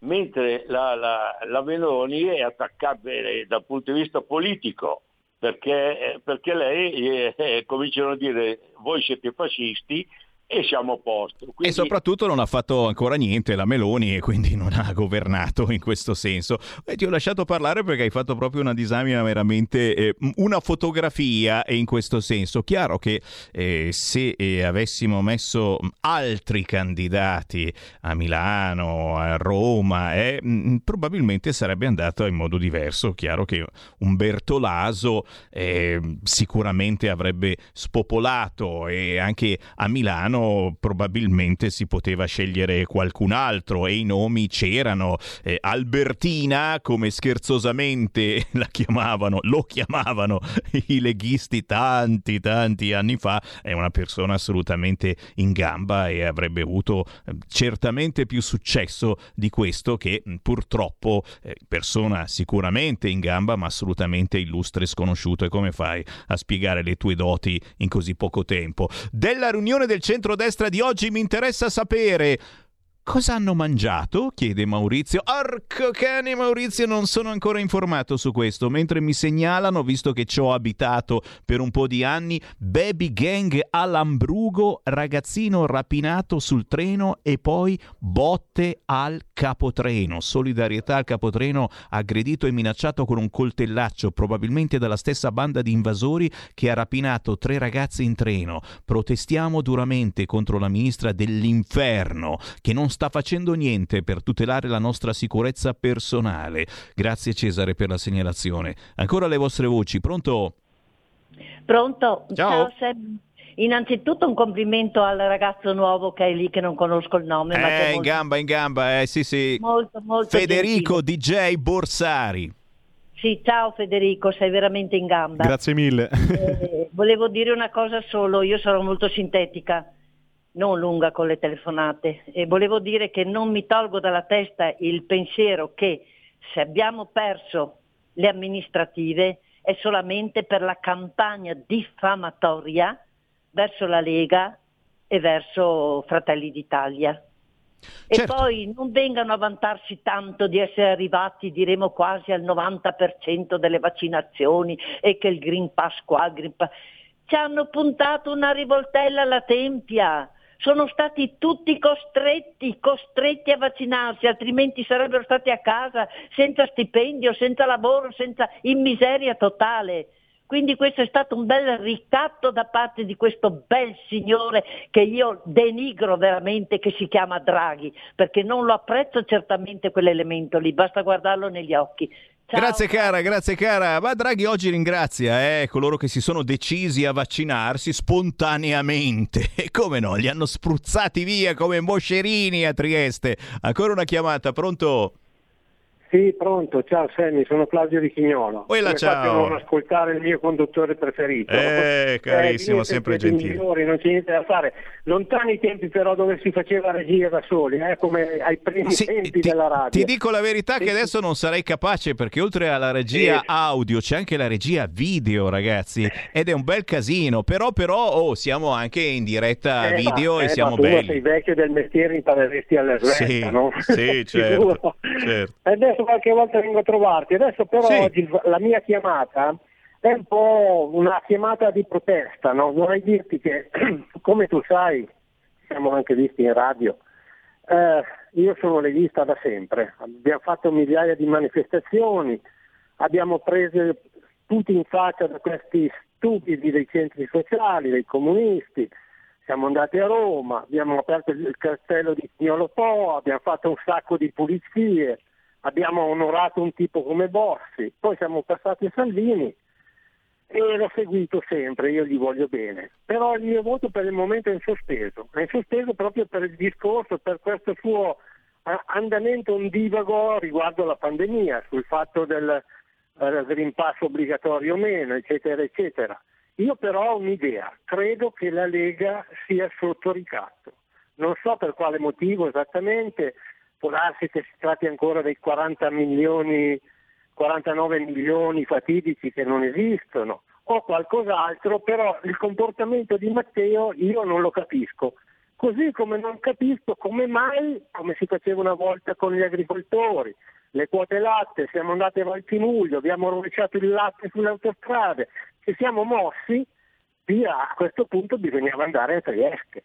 Mentre la, la, la Meloni è attaccabile dal punto di vista politico, perché, eh, perché lei eh, eh, cominciano a dire voi siete fascisti e siamo a posto. E Quindi- soprattutto non ha fatto ancora niente la Meloni e quindi non ha governato in questo senso. E ti ho lasciato parlare perché hai fatto proprio una disamina veramente, eh, una fotografia in questo senso. Chiaro che eh, se eh, avessimo messo altri candidati a Milano, a Roma, eh, probabilmente sarebbe andato in modo diverso. Chiaro che Umberto Laso eh, sicuramente avrebbe spopolato e anche a Milano probabilmente si poteva scegliere qualcun altro e i nomi c'erano. Eh, Albertina, come scherzosamente la chiamavano, lo chiamavano i leghisti tanti, tanti anni fa, è una persona assolutamente in gamba e avrebbe avuto eh, certamente più successo di questo che mh, purtroppo eh, persona sicuramente in gamba ma assolutamente illustre e sconosciuto. E come fai a spiegare le tue doti in così poco tempo? Della riunione del centrodestra di oggi mi interessa sapere Cosa hanno mangiato? chiede Maurizio. Arco cane Maurizio, non sono ancora informato su questo, mentre mi segnalano, visto che ci ho abitato per un po' di anni, baby gang a Lambrugo, ragazzino rapinato sul treno e poi botte al capotreno. Solidarietà al capotreno aggredito e minacciato con un coltellaccio, probabilmente dalla stessa banda di invasori che ha rapinato tre ragazze in treno. Protestiamo duramente contro la ministra dell'inferno che non sta facendo niente per tutelare la nostra sicurezza personale. Grazie Cesare per la segnalazione. Ancora le vostre voci, pronto? Pronto? Ciao. Sam. Innanzitutto un complimento al ragazzo nuovo che è lì che non conosco il nome. ma che è Eh, in molto, gamba, in gamba, eh, sì, sì. molto, molto Federico DJ Borsari. Sì, ciao Federico, sei veramente in gamba. Grazie mille. Eh, volevo dire una cosa solo, io sarò molto sintetica, non lunga con le telefonate, e volevo dire che non mi tolgo dalla testa il pensiero che se abbiamo perso le amministrative è solamente per la campagna diffamatoria verso la Lega e verso Fratelli d'Italia. E poi non vengano a vantarsi tanto di essere arrivati, diremo quasi al 90% delle vaccinazioni e che il Green Pass qua, il Green Pass... Ci hanno puntato una rivoltella alla tempia. Sono stati tutti costretti, costretti a vaccinarsi, altrimenti sarebbero stati a casa senza stipendio, senza lavoro, senza in miseria totale. Quindi questo è stato un bel ricatto da parte di questo bel signore che io denigro veramente, che si chiama Draghi, perché non lo apprezzo certamente quell'elemento lì, basta guardarlo negli occhi. Ciao. Grazie cara, grazie cara. Ma Draghi oggi ringrazia eh, coloro che si sono decisi a vaccinarsi spontaneamente. E come no, li hanno spruzzati via come moscerini a Trieste. Ancora una chiamata, pronto? Sì, pronto, ciao Sammy, sono Claudio Di Chignolo. Oi là, Come ciao. non ascoltare il mio conduttore preferito? Eh, carissimo, niente sempre gentile. migliori, non c'è niente da fare. Lontani i tempi però dove si faceva regia da soli, eh, come ai primi tempi della radio. Ti dico la verità che adesso non sarei capace perché oltre alla regia Sì. audio c'è anche la regia video, ragazzi, ed è un bel casino. Però, però, oh, siamo anche in diretta Eh, video ma- e eh, siamo ma tu belli. sei vecchio del mestiere, impareresti alla svelta, Sì, no? sì, certo, certo. E Adesso qualche volta vengo a trovarti, adesso però Sì. oggi la mia chiamata è un po' una chiamata di protesta, no? vorrei dirti che come tu sai, siamo anche visti in radio, eh, io sono leghista da sempre, abbiamo fatto migliaia di manifestazioni, abbiamo preso tutti in faccia da questi stupidi dei centri sociali, dei comunisti, siamo andati a Roma, abbiamo aperto il castello di Pignolo Po, abbiamo fatto un sacco di pulizie, abbiamo onorato un tipo come Bossi, poi siamo passati a Salvini e l'ho seguito sempre, io gli voglio bene. Però il mio voto per il momento è in sospeso, è in sospeso proprio per il discorso, per questo suo andamento ondivago riguardo la pandemia, sul fatto del eh, Green Pass obbligatorio o meno, eccetera, eccetera. Io però ho un'idea, credo che la Lega sia sotto ricatto. Non so per quale motivo esattamente, può darsi che si tratti ancora dei 40 milioni, 49 milioni fatidici che non esistono, o qualcos'altro, però il comportamento di Matteo io non lo capisco. Così come non capisco come mai, come si faceva una volta con gli agricoltori, le quote latte, siamo andati a Valtimuglio, abbiamo rovesciato il latte sulle autostrade, ci siamo mossi, via, a questo punto bisognava andare a Trieste.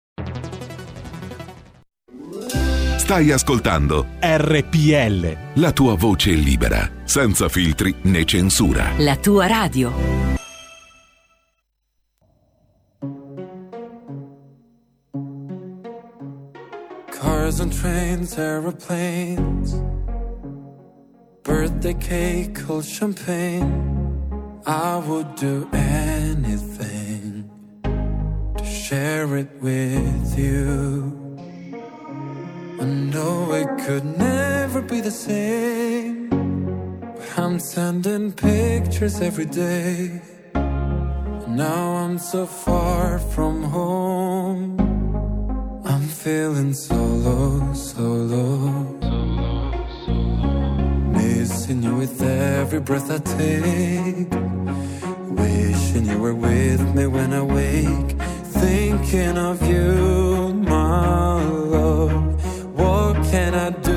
Stai ascoltando RPL. la tua voce libera, senza filtri né censura. La tua radio. Cars and trains, aeroplanes, birthday cake, cold champagne. I would do anything to share it with you. I know it could never be the same. But I'm sending pictures every day. Now I'm so far from home. I'm feeling so low, so low. Missing you with every breath I take. Wishing you were with me when I wake. Thinking of you, my love. Can I do?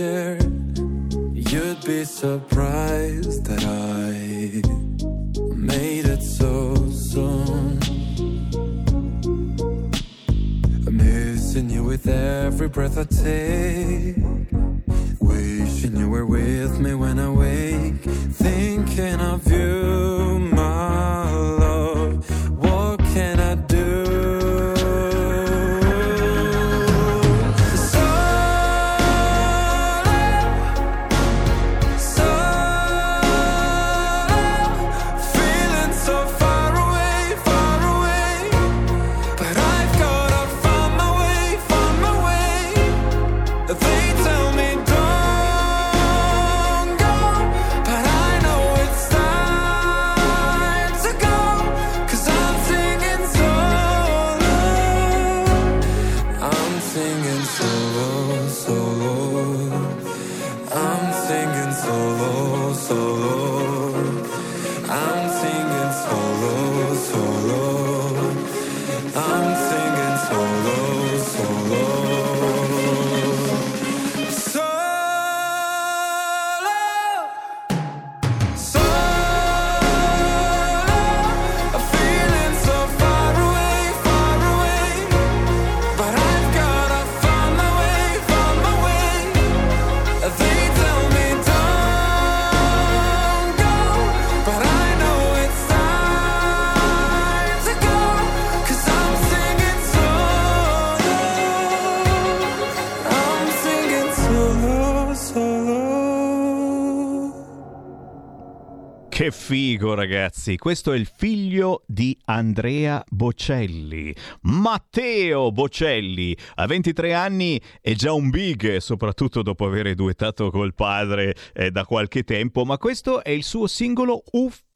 Chair. You'd be surprised that I made it so soon. I'm missing you with every breath I take. Ragazzi, questo è il figlio di Andrea Bocelli, Matteo Bocelli, a 23 anni è già un big, soprattutto dopo aver duettato col padre eh, da qualche tempo, ma questo è il suo singolo ufficiale,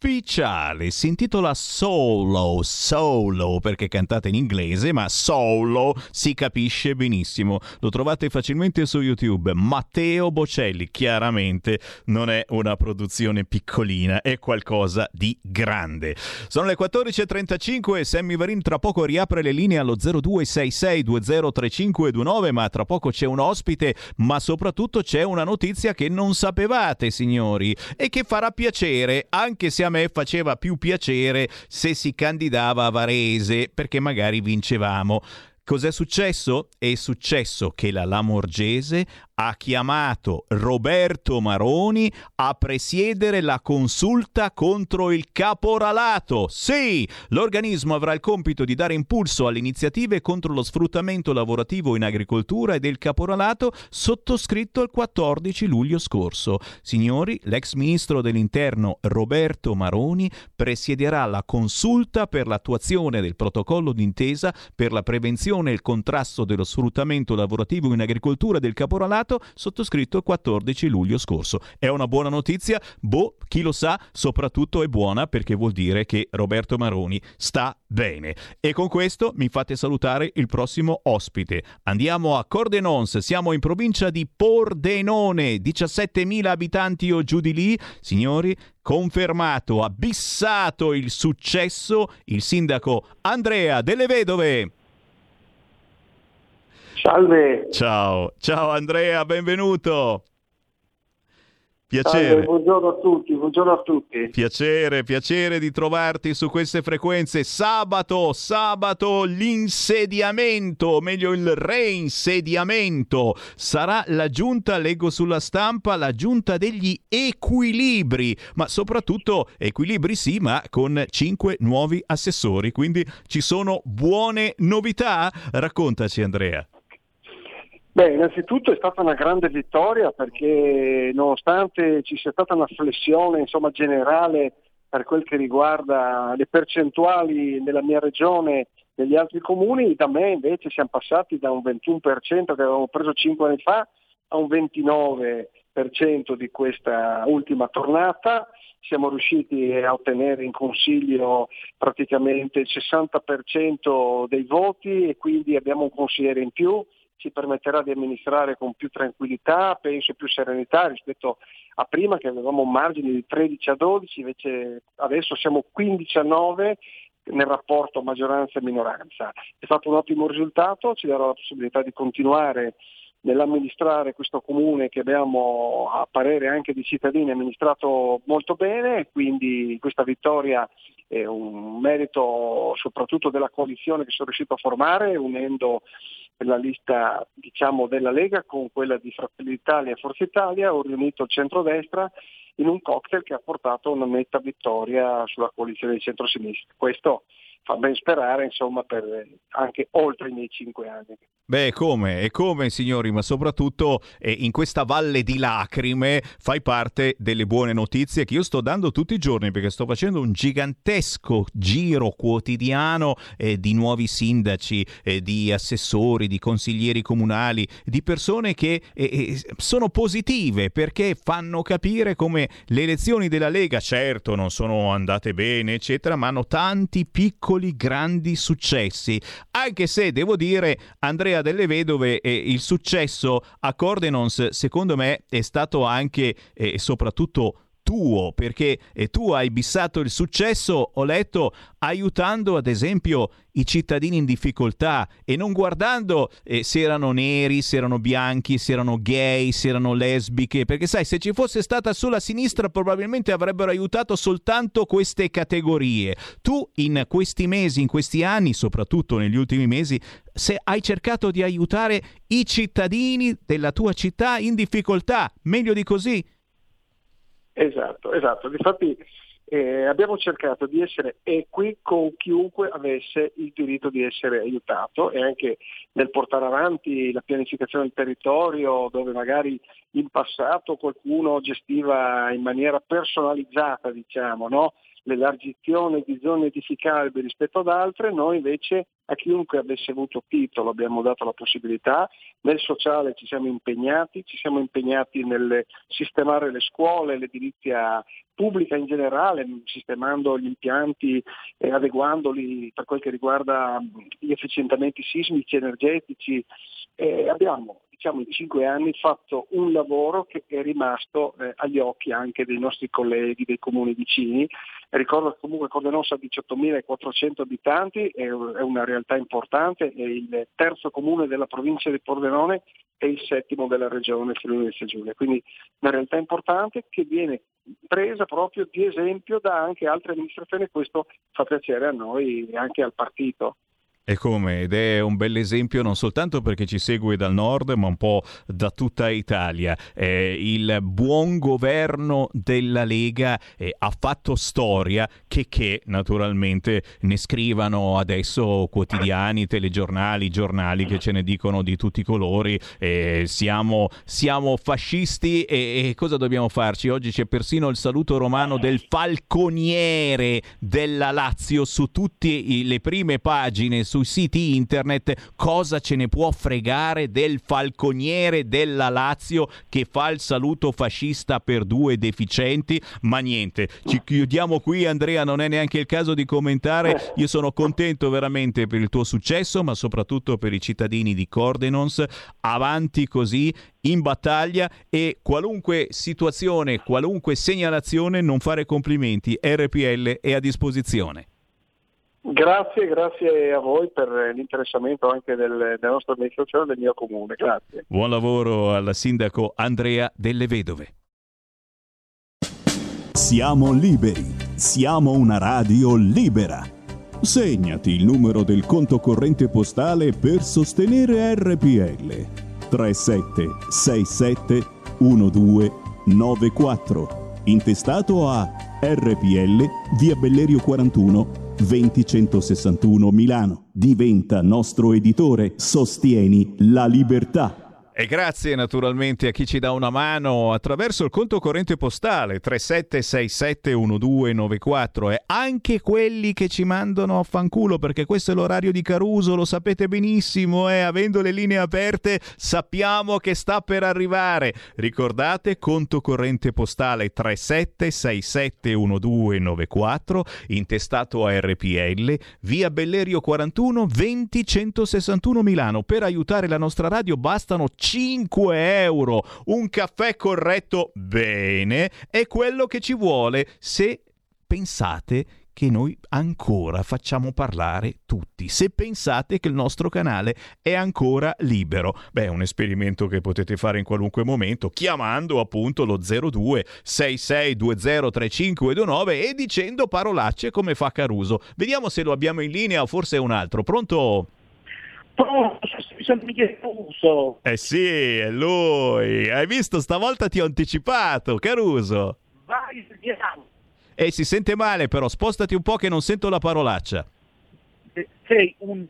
si intitola Solo, Solo perché cantate in inglese, ma Solo si capisce benissimo, lo trovate facilmente su YouTube, Matteo Bocelli, chiaramente non è una produzione piccolina, è qualcosa di grande. Sono le 14.35 e Sammy Varin tra poco riapre le linee allo 0266203529, ma tra poco c'è un ospite, ma soprattutto c'è una notizia che non sapevate, signori, e che farà piacere, anche se a me faceva più piacere se si candidava a Varese, perché magari vincevamo. Cos'è successo? È successo che la Lamorgese ha chiamato Roberto Maroni a presiedere la consulta contro il caporalato. Sì, l'organismo avrà il compito di dare impulso alle iniziative contro lo sfruttamento lavorativo in agricoltura e del caporalato sottoscritto il 14 luglio scorso. Signori, l'ex ministro dell'Interno Roberto Maroni presiederà la consulta per l'attuazione del protocollo d'intesa per la prevenzione e il contrasto dello sfruttamento lavorativo in agricoltura e del caporalato sottoscritto il 14 luglio scorso. È una buona notizia? Boh, chi lo sa, soprattutto è buona perché vuol dire che Roberto Maroni sta bene. E con questo mi fate salutare il prossimo ospite. Andiamo a Cordenons, siamo in provincia di Pordenone, 17.000 abitanti o giù di lì. Signori, confermato, abissato il successo, il sindaco Andrea Delle Vedove. Salve. Ciao, ciao Andrea, benvenuto. Piacere. Salve, buongiorno a tutti, buongiorno a tutti. Piacere, piacere di trovarti su queste frequenze. Sabato, sabato l'insediamento, o meglio il reinsediamento. Sarà la giunta, leggo sulla stampa, la giunta degli equilibri, ma soprattutto equilibri sì, ma con cinque nuovi assessori, quindi ci sono buone novità? Raccontaci Andrea. Beh, innanzitutto è stata una grande vittoria perché nonostante ci sia stata una flessione insomma, generale per quel che riguarda le percentuali nella mia regione negli altri comuni, da me invece siamo passati da un 21% che avevamo preso 5 anni fa a un 29% di questa ultima tornata. Siamo riusciti a ottenere in consiglio praticamente il 60% dei voti e quindi abbiamo un consigliere in più ci permetterà di amministrare con più tranquillità, penso più serenità rispetto a prima che avevamo un margine di 13 a 12, invece adesso siamo 15 a 9 nel rapporto maggioranza e minoranza. È stato un ottimo risultato, ci darà la possibilità di continuare nell'amministrare questo comune che abbiamo a parere anche di cittadini amministrato molto bene, quindi questa vittoria è un merito soprattutto della coalizione che sono riuscito a formare unendo la lista diciamo, della Lega con quella di Fratelli d'Italia e Forza Italia, ho riunito il centrodestra in un cocktail che ha portato a una netta vittoria sulla coalizione di centrosinistra. Questo fa ben sperare insomma per anche oltre i miei cinque anni. Beh, come? E come, signori, ma soprattutto eh, in questa valle di lacrime fai parte delle buone notizie che io sto dando tutti i giorni perché sto facendo un gigantesco giro quotidiano eh, di nuovi sindaci, eh, di assessori, di consiglieri comunali, di persone che eh, eh, sono positive perché fanno capire come le elezioni della Lega, certo, non sono andate bene, eccetera, ma hanno tanti piccoli, grandi successi. Anche se, devo dire, Andrea delle Vedove e il successo a Cordenons secondo me è stato anche e soprattutto tuo, perché eh, tu hai bissato il successo, ho letto, aiutando ad esempio i cittadini in difficoltà e non guardando eh, se erano neri, se erano bianchi, se erano gay, se erano lesbiche, perché sai, se ci fosse stata sulla sinistra probabilmente avrebbero aiutato soltanto queste categorie. Tu in questi mesi, in questi anni, soprattutto negli ultimi mesi, se hai cercato di aiutare i cittadini della tua città in difficoltà, meglio di così? Esatto, esatto. Infatti eh, abbiamo cercato di essere equi con chiunque avesse il diritto di essere aiutato e anche nel portare avanti la pianificazione del territorio dove magari in passato qualcuno gestiva in maniera personalizzata diciamo, no? L'elargizione di zone edificabili rispetto ad altre, noi invece a chiunque avesse avuto titolo abbiamo dato la possibilità, nel sociale ci siamo impegnati, ci siamo impegnati nel sistemare le scuole, l'edilizia pubblica in generale, sistemando gli impianti e adeguandoli per quel che riguarda gli efficientamenti sismici, energetici. E abbiamo diciamo, in cinque anni fatto un lavoro che è rimasto eh, agli occhi anche dei nostri colleghi dei comuni vicini. Ricordo che comunque Cordenosa ha 18.400 abitanti, è, una realtà importante, è il terzo comune della provincia di Pordenone e il settimo della regione Friuli Venezia Giulia. Quindi una realtà importante che viene presa proprio di esempio da anche altre amministrazioni e questo fa piacere a noi e anche al partito. E come? Ed è un bel esempio non soltanto perché ci segue dal nord, ma un po' da tutta Italia. Eh, il buon governo della Lega eh, ha fatto storia che, che naturalmente ne scrivano adesso quotidiani, telegiornali, giornali che ce ne dicono di tutti i colori. Eh, siamo, siamo, fascisti e, e cosa dobbiamo farci? Oggi c'è persino il saluto romano del falconiere della Lazio su tutte le prime pagine sui siti internet cosa ce ne può fregare del falconiere della Lazio che fa il saluto fascista per due deficienti, ma niente, ci chiudiamo qui Andrea, non è neanche il caso di commentare, io sono contento veramente per il tuo successo, ma soprattutto per i cittadini di Cordenons, avanti così in battaglia e qualunque situazione, qualunque segnalazione, non fare complimenti, RPL è a disposizione. Grazie, grazie a voi per l'interessamento anche del, della nostra amministrazione e del mio comune. Grazie. Buon lavoro al sindaco Andrea Delle Vedove. Siamo liberi, siamo una radio libera. Segnati il numero del conto corrente postale per sostenere RPL 3767 1294 intestato a RPL via Bellerio 41 20161 Milano. Diventa nostro editore. Sostieni la libertà. E grazie naturalmente a chi ci dà una mano attraverso il conto corrente postale 37671294 e anche quelli che ci mandano a fanculo perché questo è l'orario di Caruso, lo sapete benissimo e avendo le linee aperte sappiamo che sta per arrivare. Ricordate conto corrente postale 37671294 intestato a RPL via Bellerio 41 20161 Milano. Per aiutare la nostra radio bastano 5 euro. Un caffè corretto bene è quello che ci vuole se pensate che noi ancora facciamo parlare tutti, se pensate che il nostro canale è ancora libero. Beh, è un esperimento che potete fare in qualunque momento chiamando appunto lo 02 6620 3529 e dicendo parolacce come fa Caruso. Vediamo se lo abbiamo in linea o forse un altro. Pronto? Sono Michele Caruso. Eh sì, è lui. Hai visto, stavolta ti ho anticipato, Caruso. Vai, vediamo. E si sente male però, spostati un po' che non sento la parolaccia. Sei un...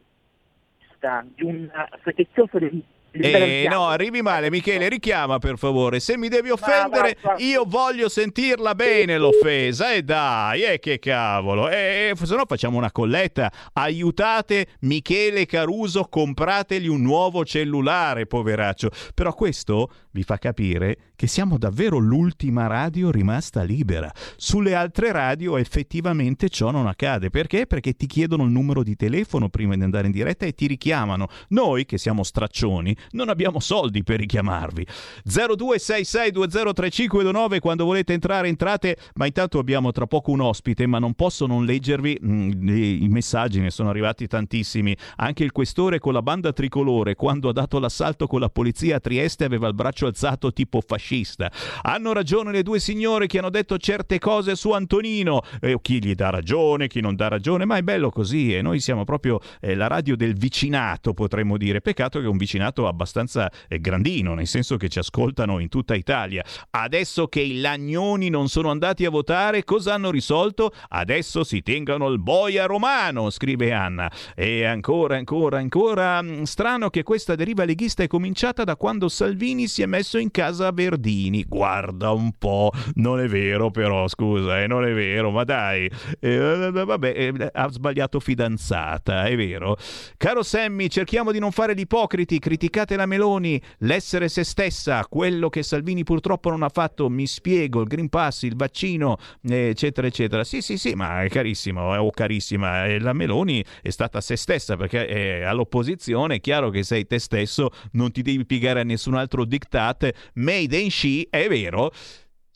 di un fetezioso del eh, no, arrivi male, Michele, richiama per favore. Se mi devi offendere, io voglio sentirla bene l'offesa. E eh, dai, eh, che cavolo. E eh, se no facciamo una colletta. Aiutate Michele Caruso, comprategli un nuovo cellulare, poveraccio. Però questo vi fa capire che siamo davvero l'ultima radio rimasta libera. Sulle altre radio effettivamente ciò non accade. Perché? Perché ti chiedono il numero di telefono prima di andare in diretta e ti richiamano. Noi, che siamo straccioni, non abbiamo soldi per richiamarvi. 0266203529 quando volete entrare entrate, ma intanto abbiamo tra poco un ospite, ma non posso non leggervi mm, i messaggi, ne sono arrivati tantissimi. Anche il questore con la banda tricolore quando ha dato l'assalto con la polizia a Trieste aveva il braccio alzato tipo fascista. Hanno ragione le due signore che hanno detto certe cose su Antonino. Eh, chi gli dà ragione, chi non dà ragione, ma è bello così e noi siamo proprio eh, la radio del vicinato, potremmo dire. Peccato che è un vicinato abbastanza eh, grandino, nel senso che ci ascoltano in tutta Italia. Adesso che i lagnoni non sono andati a votare, cosa hanno risolto? Adesso si tengano il boia romano, scrive Anna. E ancora, ancora, ancora. mh, Strano che questa deriva leghista è cominciata da quando Salvini si è messo in casa a Verdini. Guarda un po', non è vero però, scusa, eh, non è vero, ma dai. Eh, vabbè, eh, ha sbagliato fidanzata, è vero. Caro Sammy, cerchiamo di non fare gli ipocriti, criticate la Meloni, l'essere se stessa, quello che Salvini purtroppo non ha fatto, mi spiego, il Green Pass, il vaccino, eh, eccetera, eccetera. Sì, sì, sì, ma è carissimo, eh, oh carissima, eh, la Meloni è stata se stessa perché è all'opposizione, è chiaro che sei te stesso, non ti devi piegare a nessun altro diktat, made in she, è vero.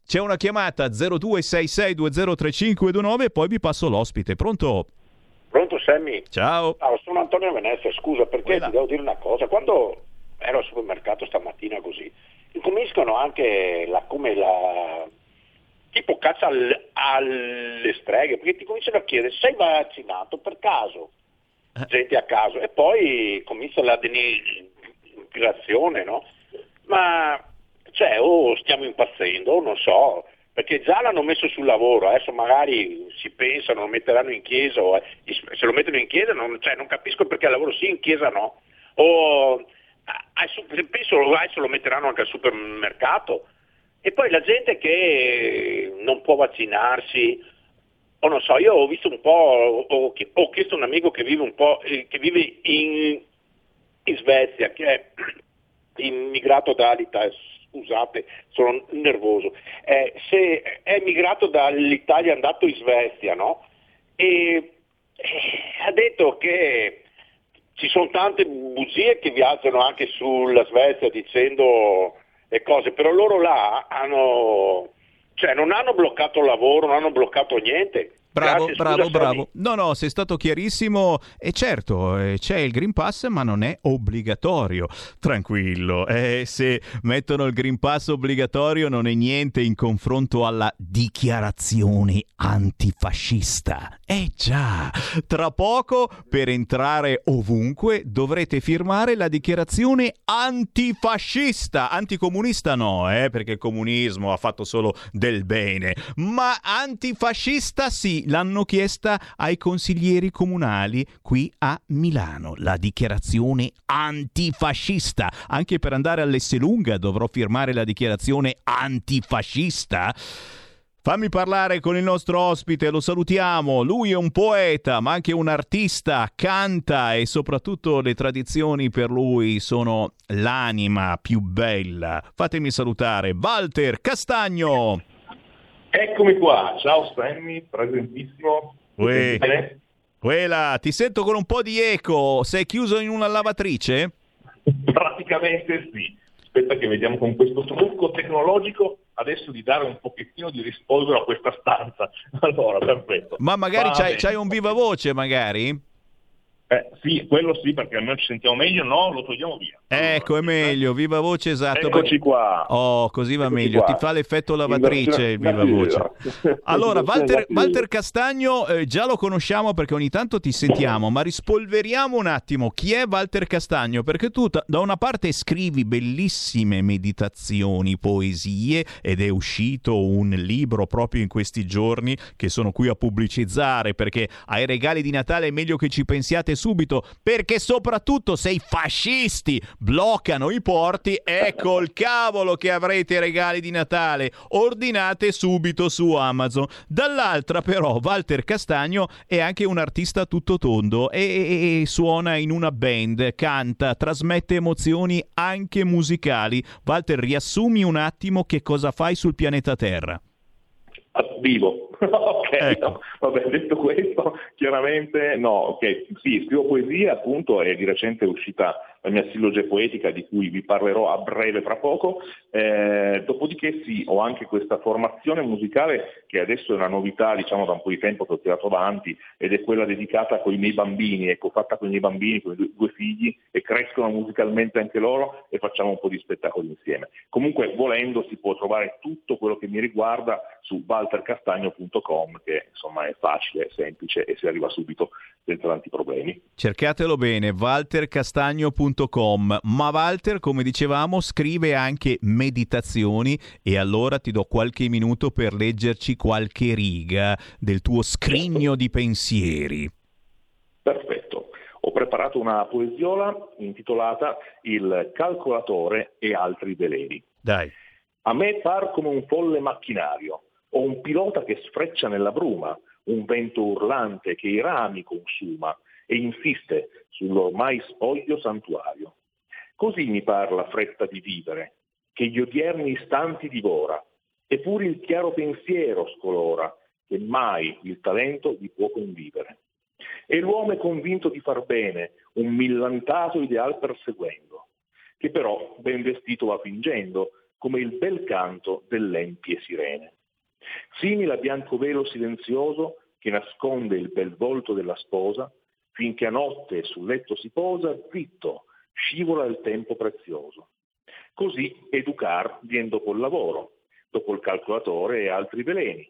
C'è una chiamata 0266203529 e poi vi passo l'ospite. Pronto? Pronto Sammy? Ciao. Allora, sono Antonio Venezia, scusa perché ti devo dire una cosa. Quando ero al supermercato stamattina così, incominciano anche la, come la tipo caccia al- alle streghe, perché ti cominciano a chiedere sei vaccinato per caso, gente a caso, e poi comincia la denigrazione, no? Ma cioè, o stiamo impazzendo, o non so, perché già l'hanno messo sul lavoro, adesso magari si pensano, lo metteranno in chiesa, o, eh, se lo mettono in chiesa non, cioè, non capisco perché al lavoro sì, in chiesa no. O penso adesso lo metteranno anche al supermercato. E poi la gente che non può vaccinarsi, o non so, io ho visto un po', ho, ho chiesto a un amico che vive un po', eh, che vive in, in Svezia, che è immigrato dall'Italia, scusate, sono nervoso, eh, se è emigrato dall'Italia è andato in Svezia, no? E eh, ha detto che ci sono tante bugie che viaggiano anche sulla Svezia dicendo le cose, però loro là hanno, cioè non hanno bloccato il lavoro, non hanno bloccato niente. Bravo, Grazie, bravo, scusa, bravo. No, no, sei stato chiarissimo. E certo, eh, c'è il Green Pass, ma non è obbligatorio. Tranquillo, eh, se mettono il Green Pass obbligatorio non è niente in confronto alla dichiarazione antifascista. Eh già, tra poco per entrare ovunque dovrete firmare la dichiarazione antifascista. Anticomunista no, eh, perché il comunismo ha fatto solo del bene, ma antifascista sì, l'hanno chiesta ai consiglieri comunali qui a Milano, la dichiarazione antifascista. Anche per andare all'Esselunga dovrò firmare la dichiarazione antifascista. Fammi parlare con il nostro ospite, lo salutiamo. Lui è un poeta, ma anche un artista, canta e soprattutto le tradizioni per lui sono l'anima più bella. Fatemi salutare Walter Castagno. Eccomi qua, ciao Sammy, presentissimo. Uè. Quella, ti sento con un po' di eco. Sei chiuso in una lavatrice? Praticamente sì. Aspetta che vediamo con questo trucco tecnologico adesso di dare un pochettino di rispolvero a questa stanza. Allora, perfetto. Ma magari Va c'hai, c'hai un viva voce, magari? Eh, sì, quello sì, perché almeno ci sentiamo meglio, no, lo togliamo via. Ecco, è meglio, viva voce, esatto. Eccoci qua. Oh, così va Eccoci meglio, qua. ti fa l'effetto lavatrice il viva voce. Allora, Walter, Walter Castagno eh, già lo conosciamo perché ogni tanto ti sentiamo, ma rispolveriamo un attimo chi è Walter Castagno, perché tu da una parte scrivi bellissime meditazioni, poesie ed è uscito un libro proprio in questi giorni che sono qui a pubblicizzare perché ai regali di Natale è meglio che ci pensiate subito, perché soprattutto se i fascisti bloccano i porti, ecco il cavolo che avrete regali di Natale. Ordinate subito su Amazon. Dall'altra però Walter Castagno è anche un artista tutto tondo e, e- e suona in una band, canta, trasmette emozioni anche musicali. Walter, riassumi un attimo che cosa fai sul pianeta Terra. Vivo. ok, Ecco. no, vabbè, detto questo, chiaramente no, ok, sì, scrivo poesia, appunto, e di recente è uscita la mia silloge poetica di cui vi parlerò a breve fra poco, eh, dopodiché sì, ho anche questa formazione musicale che adesso è una novità, diciamo da un po' di tempo che ho tirato avanti ed è quella dedicata con i miei bambini, ecco, fatta con i miei bambini, con i due, due figli e crescono musicalmente anche loro e facciamo un po' di spettacoli insieme. Comunque volendo si può trovare tutto quello che mi riguarda su waltercastagno.com che insomma è facile, semplice e si arriva subito senza tanti problemi. Cercatelo bene, waltercastagno.com www.waltermaggiore.com. Ma Walter, come dicevamo, scrive anche meditazioni e allora ti do qualche minuto per leggerci qualche riga del tuo scrigno di pensieri. Perfetto. Ho preparato una poesiola intitolata Il calcolatore e altri veleni. Dai. A me par come un folle macchinario, o un pilota che sfreccia nella bruma, un vento urlante che i rami consuma e insiste sull'ormai spoglio santuario. Così mi par la fretta di vivere, che gli odierni istanti divora, eppure il chiaro pensiero scolora, che mai il talento vi può convivere. E l'uomo è convinto di far bene, un millantato ideal perseguendo, che però ben vestito va fingendo, come il bel canto dell'empie sirene. Simile a bianco velo silenzioso che nasconde il bel volto della sposa, finché a notte sul letto si posa, zitto, scivola il tempo prezioso. Così educar viene dopo il lavoro, dopo il calcolatore e altri veleni.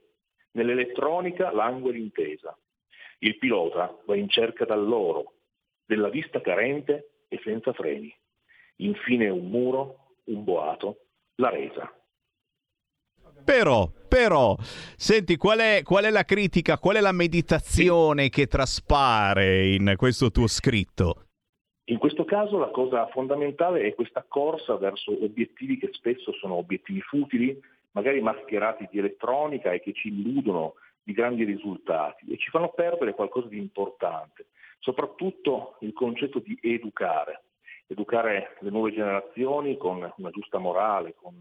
Nell'elettronica langue l'intesa. Il pilota va in cerca dall'oro, della vista carente e senza freni. Infine un muro, un boato, la resa. Però, però, senti, qual è, qual è la critica, qual è la meditazione che traspare in questo tuo scritto? In questo caso la cosa fondamentale è questa corsa verso obiettivi che spesso sono obiettivi futili, magari mascherati di elettronica e che ci illudono di grandi risultati e ci fanno perdere qualcosa di importante, soprattutto il concetto di educare, educare le nuove generazioni con una giusta morale, con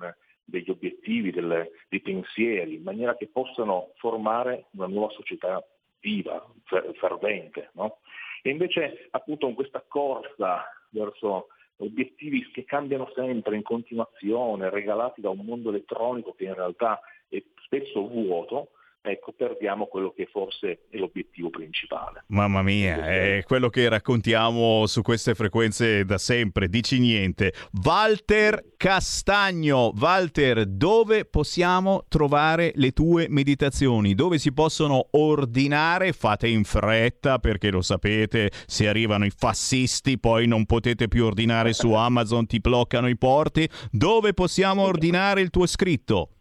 degli obiettivi, delle, dei pensieri, in maniera che possano formare una nuova società viva, fer- fervente. No? E invece appunto con questa corsa verso obiettivi che cambiano sempre in continuazione, regalati da un mondo elettronico che in realtà è spesso vuoto, ecco, perdiamo quello che forse è l'obiettivo principale. Mamma mia, è quello che raccontiamo su queste frequenze da sempre, dici niente. Walter Castagno, Walter, dove possiamo trovare le tue meditazioni? Dove si possono ordinare? Fate in fretta perché lo sapete, se arrivano i fascisti poi non potete più ordinare su Amazon, ti bloccano i porti. Dove possiamo ordinare il tuo scritto?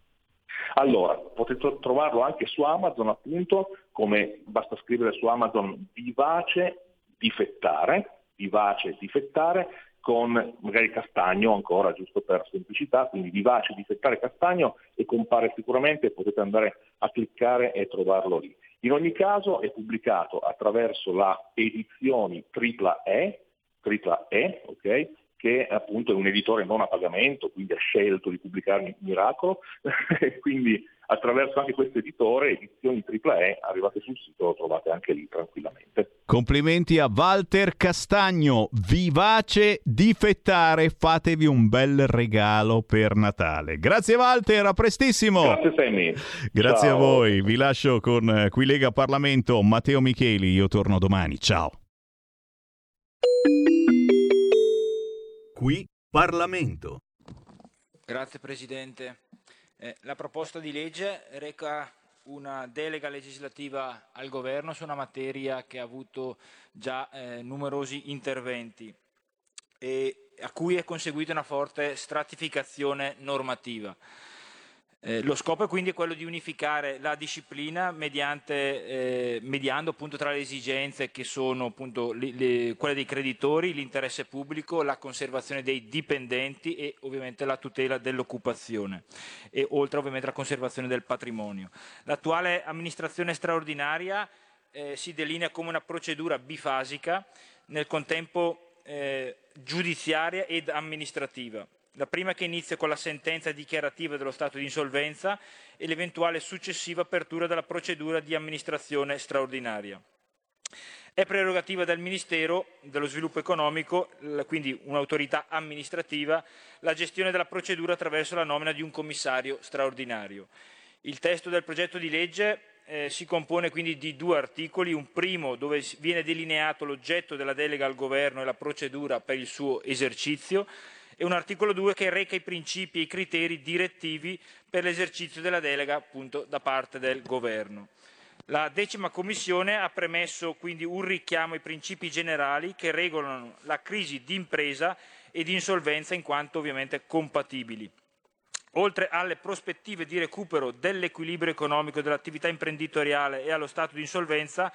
Allora, potete trovarlo anche su Amazon appunto, come basta scrivere su Amazon vivace difettare, vivace difettare, con magari castagno ancora, giusto per semplicità, quindi vivace difettare castagno e compare sicuramente, potete andare a cliccare e trovarlo lì. In ogni caso è pubblicato attraverso la edizioni tripla E, tripla E, ok? Che appunto è un editore non a pagamento, quindi ha scelto di pubblicare Miracolo, quindi attraverso anche questo editore, edizioni AAA, arrivate sul sito, lo trovate anche lì tranquillamente. Complimenti a Walter Castagno, vivace difettare, fatevi un bel regalo per Natale. Grazie Walter, a prestissimo. Grazie Sammy. Grazie Ciao. a voi, vi lascio con eh, qui Lega Parlamento, Matteo Micheli, io torno domani, ciao. Qui Parlamento. Grazie Presidente. Eh, la proposta di legge reca una delega legislativa al Governo su una materia che ha avuto già eh, numerosi interventi e a cui è conseguita una forte stratificazione normativa. Eh, lo scopo è quindi quello di unificare la disciplina mediante, eh, mediando appunto tra le esigenze che sono appunto le, le, quelle dei creditori, l'interesse pubblico, la conservazione dei dipendenti e ovviamente la tutela dell'occupazione e oltre ovviamente la conservazione del patrimonio. L'attuale amministrazione straordinaria eh, si delinea come una procedura bifasica nel contempo eh, giudiziaria ed amministrativa. La prima che inizia con la sentenza dichiarativa dello stato di insolvenza e l'eventuale successiva apertura della procedura di amministrazione straordinaria. È prerogativa del Ministero dello Sviluppo Economico, quindi un'autorità amministrativa, la gestione della procedura attraverso la nomina di un commissario straordinario. Il testo del progetto di legge eh, si compone quindi di due articoli, un primo dove viene delineato l'oggetto della delega al Governo e la procedura per il suo esercizio, e un articolo 2 che reca i principi e i criteri direttivi per l'esercizio della delega appunto da parte del Governo. La decima commissione ha premesso quindi un richiamo ai principi generali che regolano la crisi di impresa e di insolvenza in quanto ovviamente compatibili. Oltre alle prospettive di recupero dell'equilibrio economico dell'attività imprenditoriale e allo stato di insolvenza,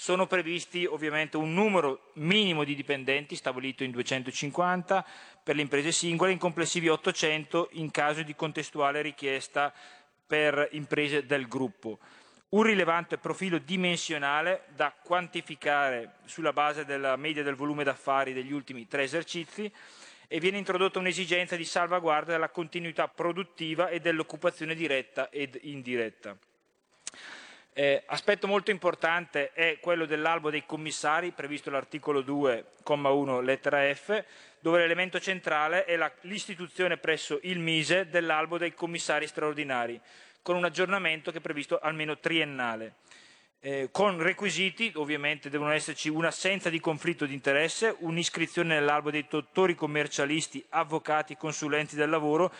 sono previsti ovviamente un numero minimo di dipendenti stabilito in 250 per le imprese singole, in complessivi 800 in caso di contestuale richiesta per imprese del gruppo. Un rilevante profilo dimensionale da quantificare sulla base della media del volume d'affari degli ultimi tre esercizi e viene introdotta un'esigenza di salvaguardia della continuità produttiva e dell'occupazione diretta ed indiretta. Eh, aspetto molto importante è quello dell'albo dei commissari, previsto all'articolo 2,1 lettera F, dove l'elemento centrale è la, l'istituzione presso il Mise dell'albo dei commissari straordinari, con un aggiornamento che è previsto almeno triennale. Eh, con requisiti, ovviamente devono esserci un'assenza di conflitto di interesse, un'iscrizione nell'albo dei dottori commercialisti, avvocati, consulenti del lavoro,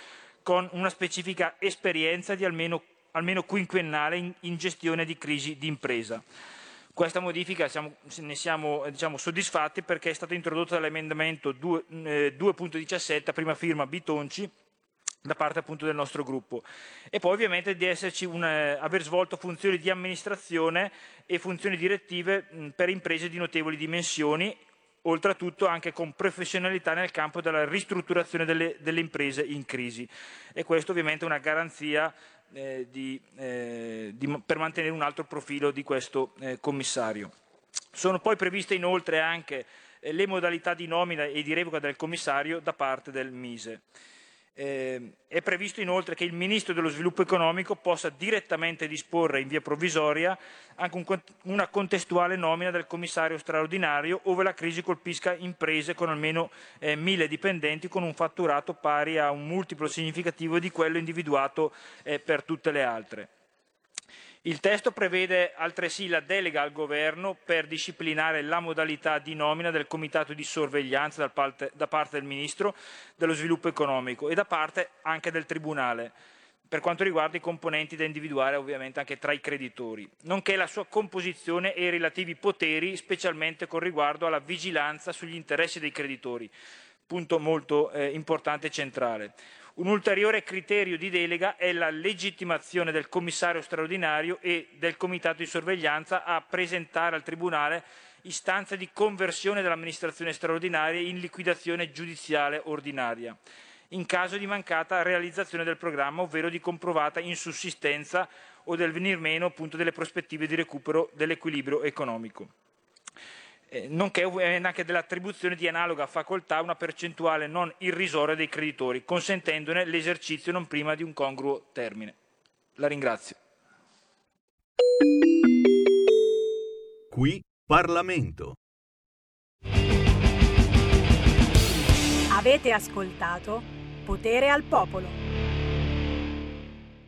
con una specifica esperienza di almeno, almeno quinquennale in, in, gestione di crisi di impresa. Questa modifica siamo, ne siamo diciamo, soddisfatti perché è stata introdotta dall'emendamento 2.17 eh, a prima firma Bitonci da parte appunto del nostro gruppo e poi ovviamente di esserci un, eh, aver svolto funzioni di amministrazione e funzioni direttive mh, per imprese di notevoli dimensioni oltretutto anche con professionalità nel campo della ristrutturazione delle, delle imprese in crisi e questo ovviamente è una garanzia eh, di, eh, di, per mantenere un alto profilo di questo eh, commissario. Sono poi previste inoltre anche eh, le modalità di nomina e di revoca del commissario da parte del Mise. Eh, è previsto inoltre che il Ministro dello Sviluppo Economico possa direttamente disporre in via provvisoria anche un, una contestuale nomina del commissario straordinario ove la crisi colpisca imprese con almeno eh, mille dipendenti con un fatturato pari a un multiplo significativo di quello individuato eh, per tutte le altre. Il testo prevede altresì la delega al Governo per disciplinare la modalità di nomina del Comitato di sorveglianza da parte, del Ministro dello Sviluppo Economico e da parte anche del Tribunale per quanto riguarda i componenti da individuare ovviamente anche tra i creditori, nonché la sua composizione e i relativi poteri, specialmente con riguardo alla vigilanza sugli interessi dei creditori, punto molto eh, importante e centrale. Un ulteriore criterio di delega è la legittimazione del commissario straordinario e del comitato di sorveglianza a presentare al Tribunale istanze di conversione dell'amministrazione straordinaria in liquidazione giudiziale ordinaria, in caso di mancata realizzazione del programma, ovvero di comprovata insussistenza o del venir meno appunto, delle prospettive di recupero dell'equilibrio economico eh, nonché anche dell'attribuzione di analoga facoltà a una percentuale non irrisoria dei creditori, consentendone l'esercizio non prima di un congruo termine. La ringrazio. Qui Parlamento. Avete ascoltato Potere al Popolo.